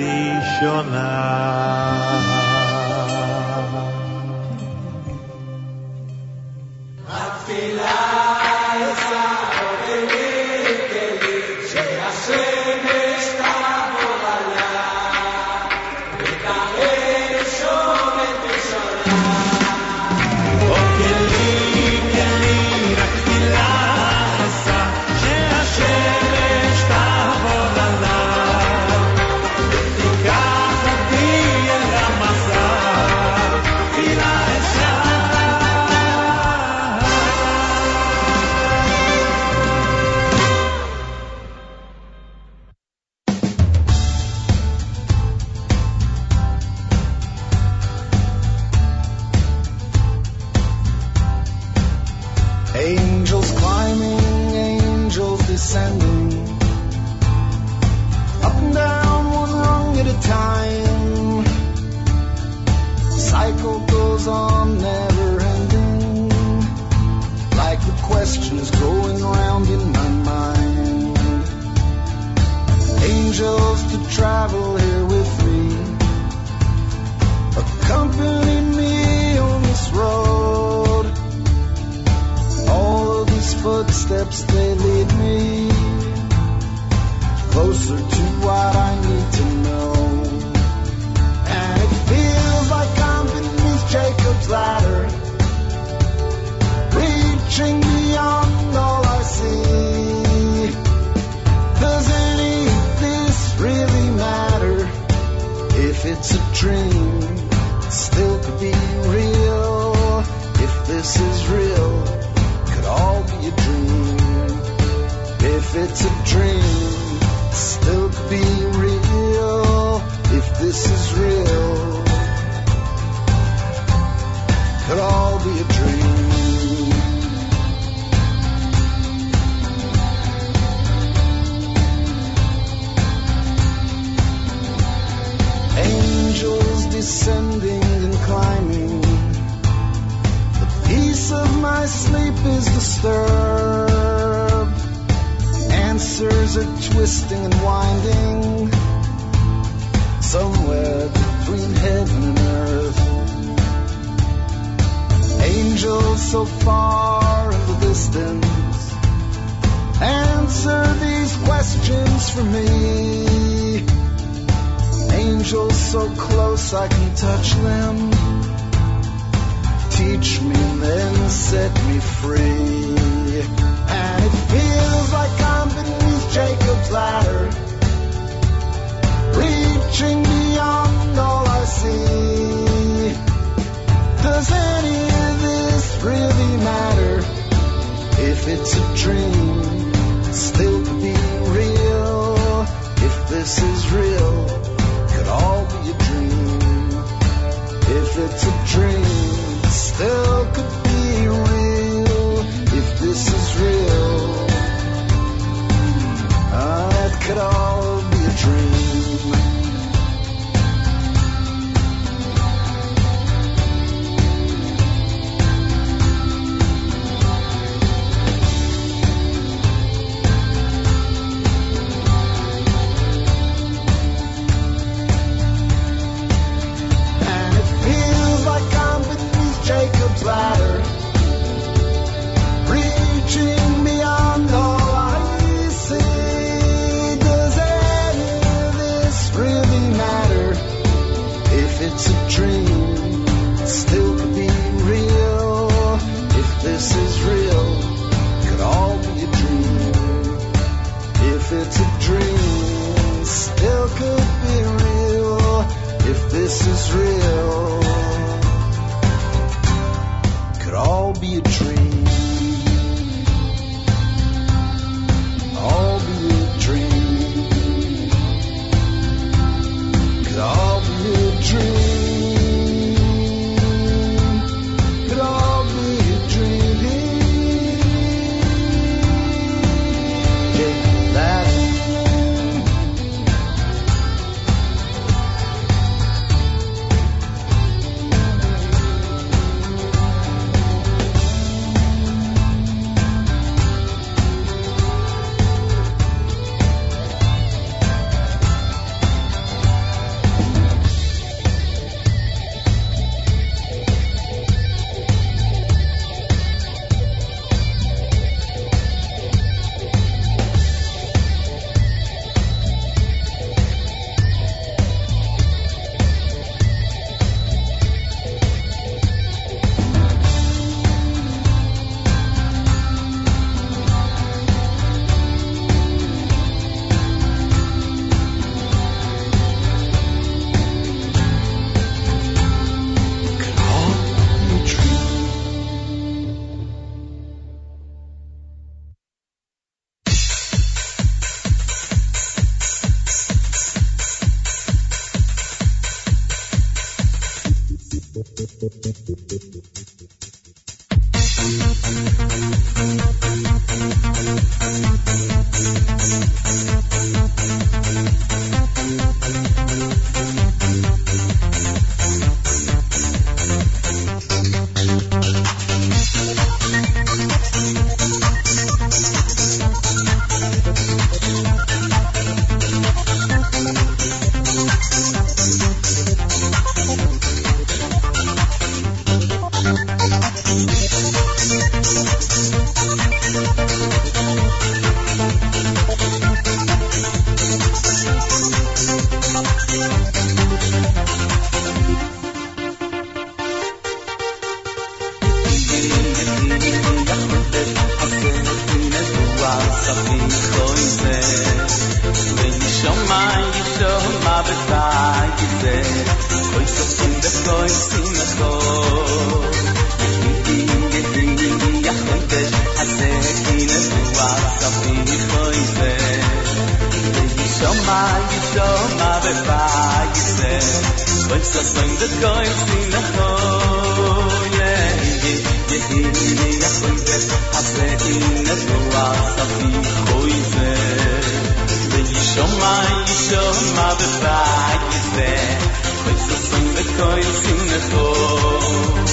M: בבית וזה חויסוסים וקויסים נכון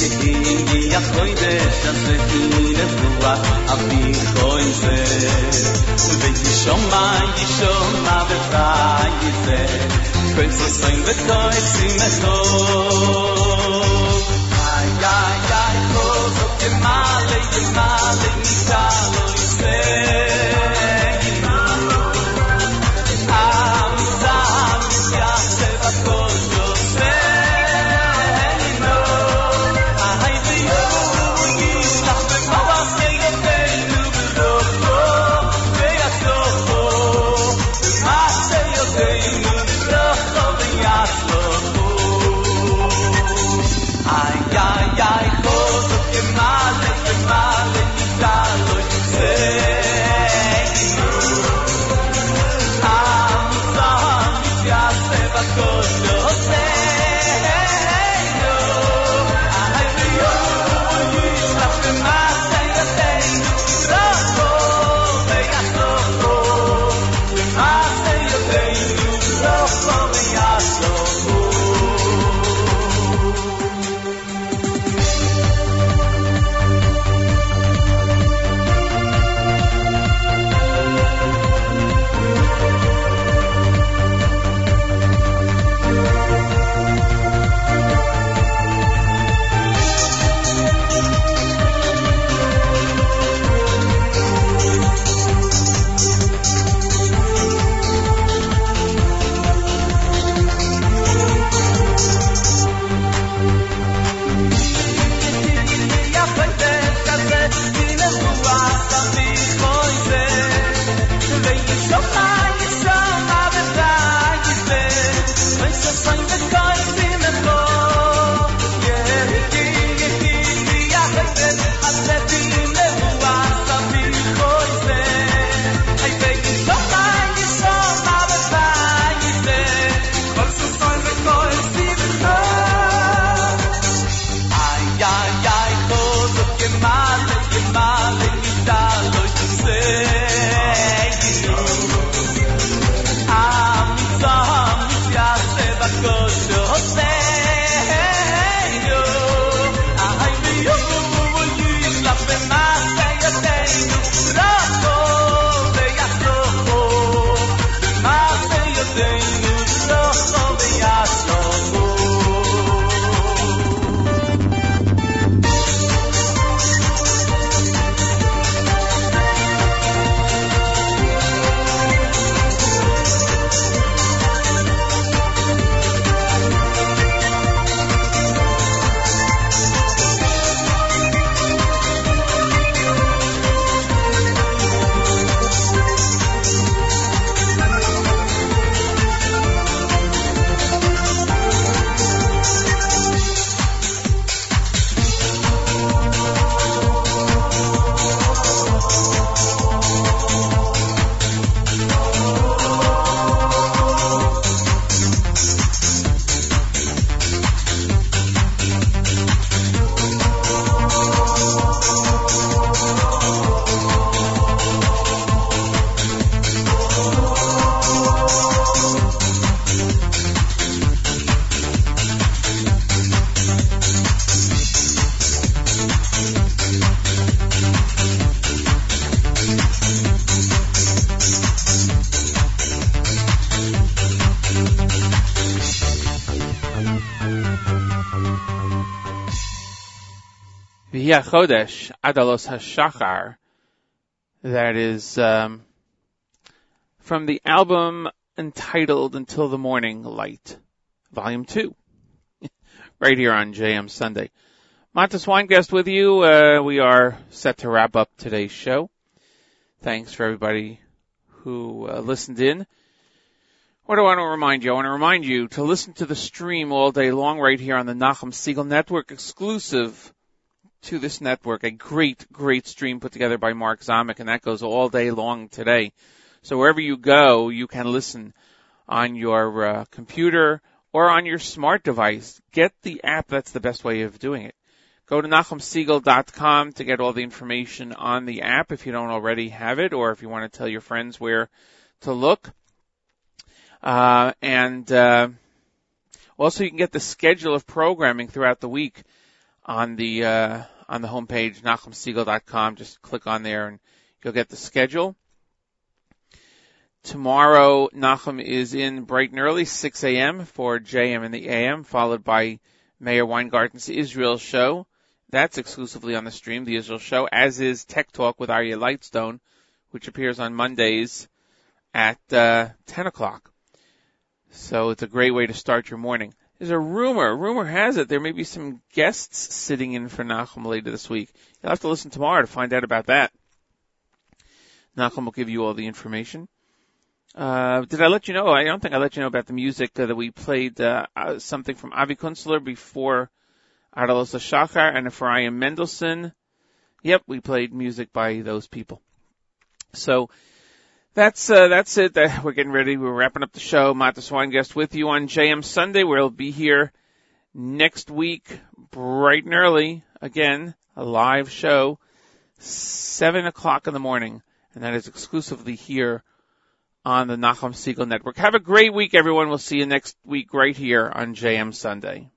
M: יגיע יגיע חוידש אז יגיע נבואה אבי חויזה וישומע ישומע בבית וזה חויסוסים וקויסים נכון איי איי איי חוזוק ימלא ימלא
N: ניסה לא
A: יסר Chodesh Adalos Hashachar. That is um, from the album entitled Until the Morning Light, Volume 2, right here on JM Sunday. Matis Weingast with you. Uh, we are set to wrap up today's show. Thanks for everybody who uh, listened in. What do I want to remind you? I want to remind you to listen to the stream all day long right here on the Nachum Segal Network exclusive to this network. A great, great stream put together by Mark Zamek and that goes all day long today. So wherever you go, you can listen on your uh, computer or on your smart device. Get the app. That's the best way of doing it. Go to NachumSegal.com to get all the information on the app if you don't already have it or if you want to tell your friends where to look. Uh, and, uh, also you can get the schedule of programming throughout the week on the, uh, on the homepage, NachumSegal.com. Just click on there and you'll get the schedule. Tomorrow, Nachum is in bright and early, 6 a.m. for JM in the AM, followed by Meir Weingarten's Israel show. That's exclusively on the stream, the Israel show, as is Tech Talk with Aryeh Lightstone, which appears on Mondays at uh, 10 o'clock. So it's a great way to start your morning. There's a rumor, rumor has it there may be some guests sitting in for Nachum later this week. You'll have to listen tomorrow to find out about that. Nachum will give you all the information. Uh, did I let you know? I don't think I let you know about the music uh, that we played, uh, uh, something from Avi Kunstler before Adalos Shachar and for Ephraim Mendelssohn. Yep, we played music by those people. So, that's, uh, that's it. We're getting ready. We're wrapping up the show. matt Matis guest with you on JM Sunday. We'll be here next week, bright and early. Again, a live show, seven o'clock in the morning. And that is exclusively here on the Nachum Segal Network. Have a great week, everyone. We'll see you next week right here on JM Sunday.